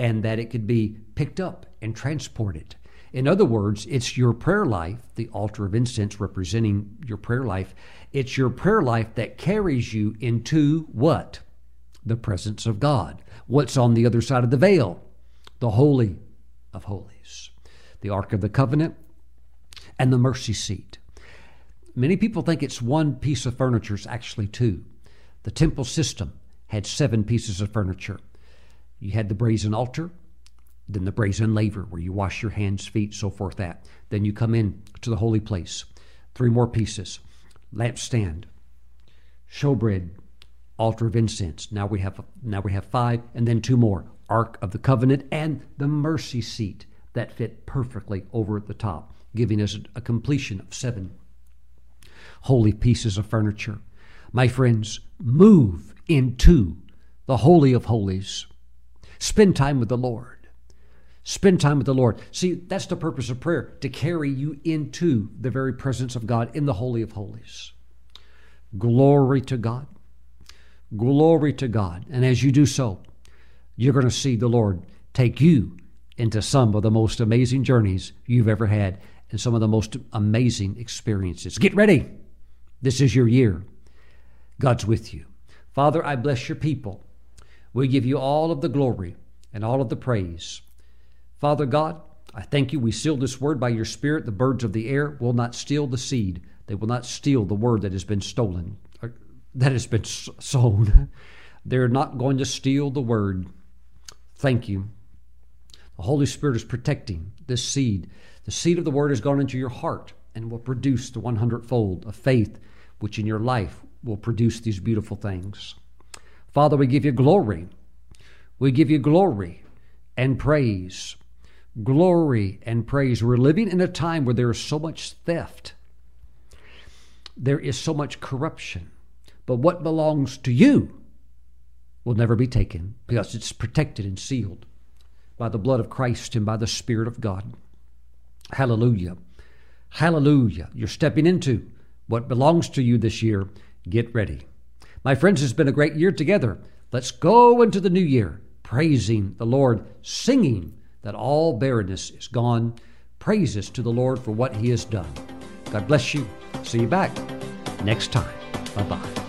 and that it could be picked up and transported. In other words, it's your prayer life, the altar of incense representing your prayer life. It's your prayer life that carries you into what? The presence of God. What's on the other side of the veil? The Holy of Holies, the Ark of the Covenant, and the mercy seat. Many people think it's one piece of furniture, it's actually two. The temple system had seven pieces of furniture. You had the brazen altar, then the brazen laver where you wash your hands, feet, so forth that. Then you come in to the holy place. Three more pieces. Lampstand, showbread, altar of incense. Now we have now we have five, and then two more. Ark of the Covenant and the mercy seat that fit perfectly over at the top, giving us a completion of seven holy pieces of furniture. My friends, move into the Holy of Holies. Spend time with the Lord. Spend time with the Lord. See, that's the purpose of prayer, to carry you into the very presence of God in the Holy of Holies. Glory to God. Glory to God. And as you do so, you're going to see the Lord take you into some of the most amazing journeys you've ever had and some of the most amazing experiences. Get ready. This is your year. God's with you. Father, I bless your people. We give you all of the glory and all of the praise. Father God, I thank you. We seal this word by your Spirit. The birds of the air will not steal the seed, they will not steal the word that has been stolen, uh, that has been sown. [LAUGHS] They're not going to steal the word. Thank you. The Holy Spirit is protecting this seed. The seed of the word has gone into your heart and will produce the 100 fold of faith which in your life will produce these beautiful things. Father, we give you glory. We give you glory and praise. Glory and praise. We're living in a time where there is so much theft, there is so much corruption. But what belongs to you will never be taken because it's protected and sealed by the blood of Christ and by the Spirit of God. Hallelujah. Hallelujah. You're stepping into what belongs to you this year, get ready. My friends, it's been a great year together. Let's go into the new year praising the Lord, singing that all barrenness is gone. Praises to the Lord for what He has done. God bless you. See you back next time. Bye bye.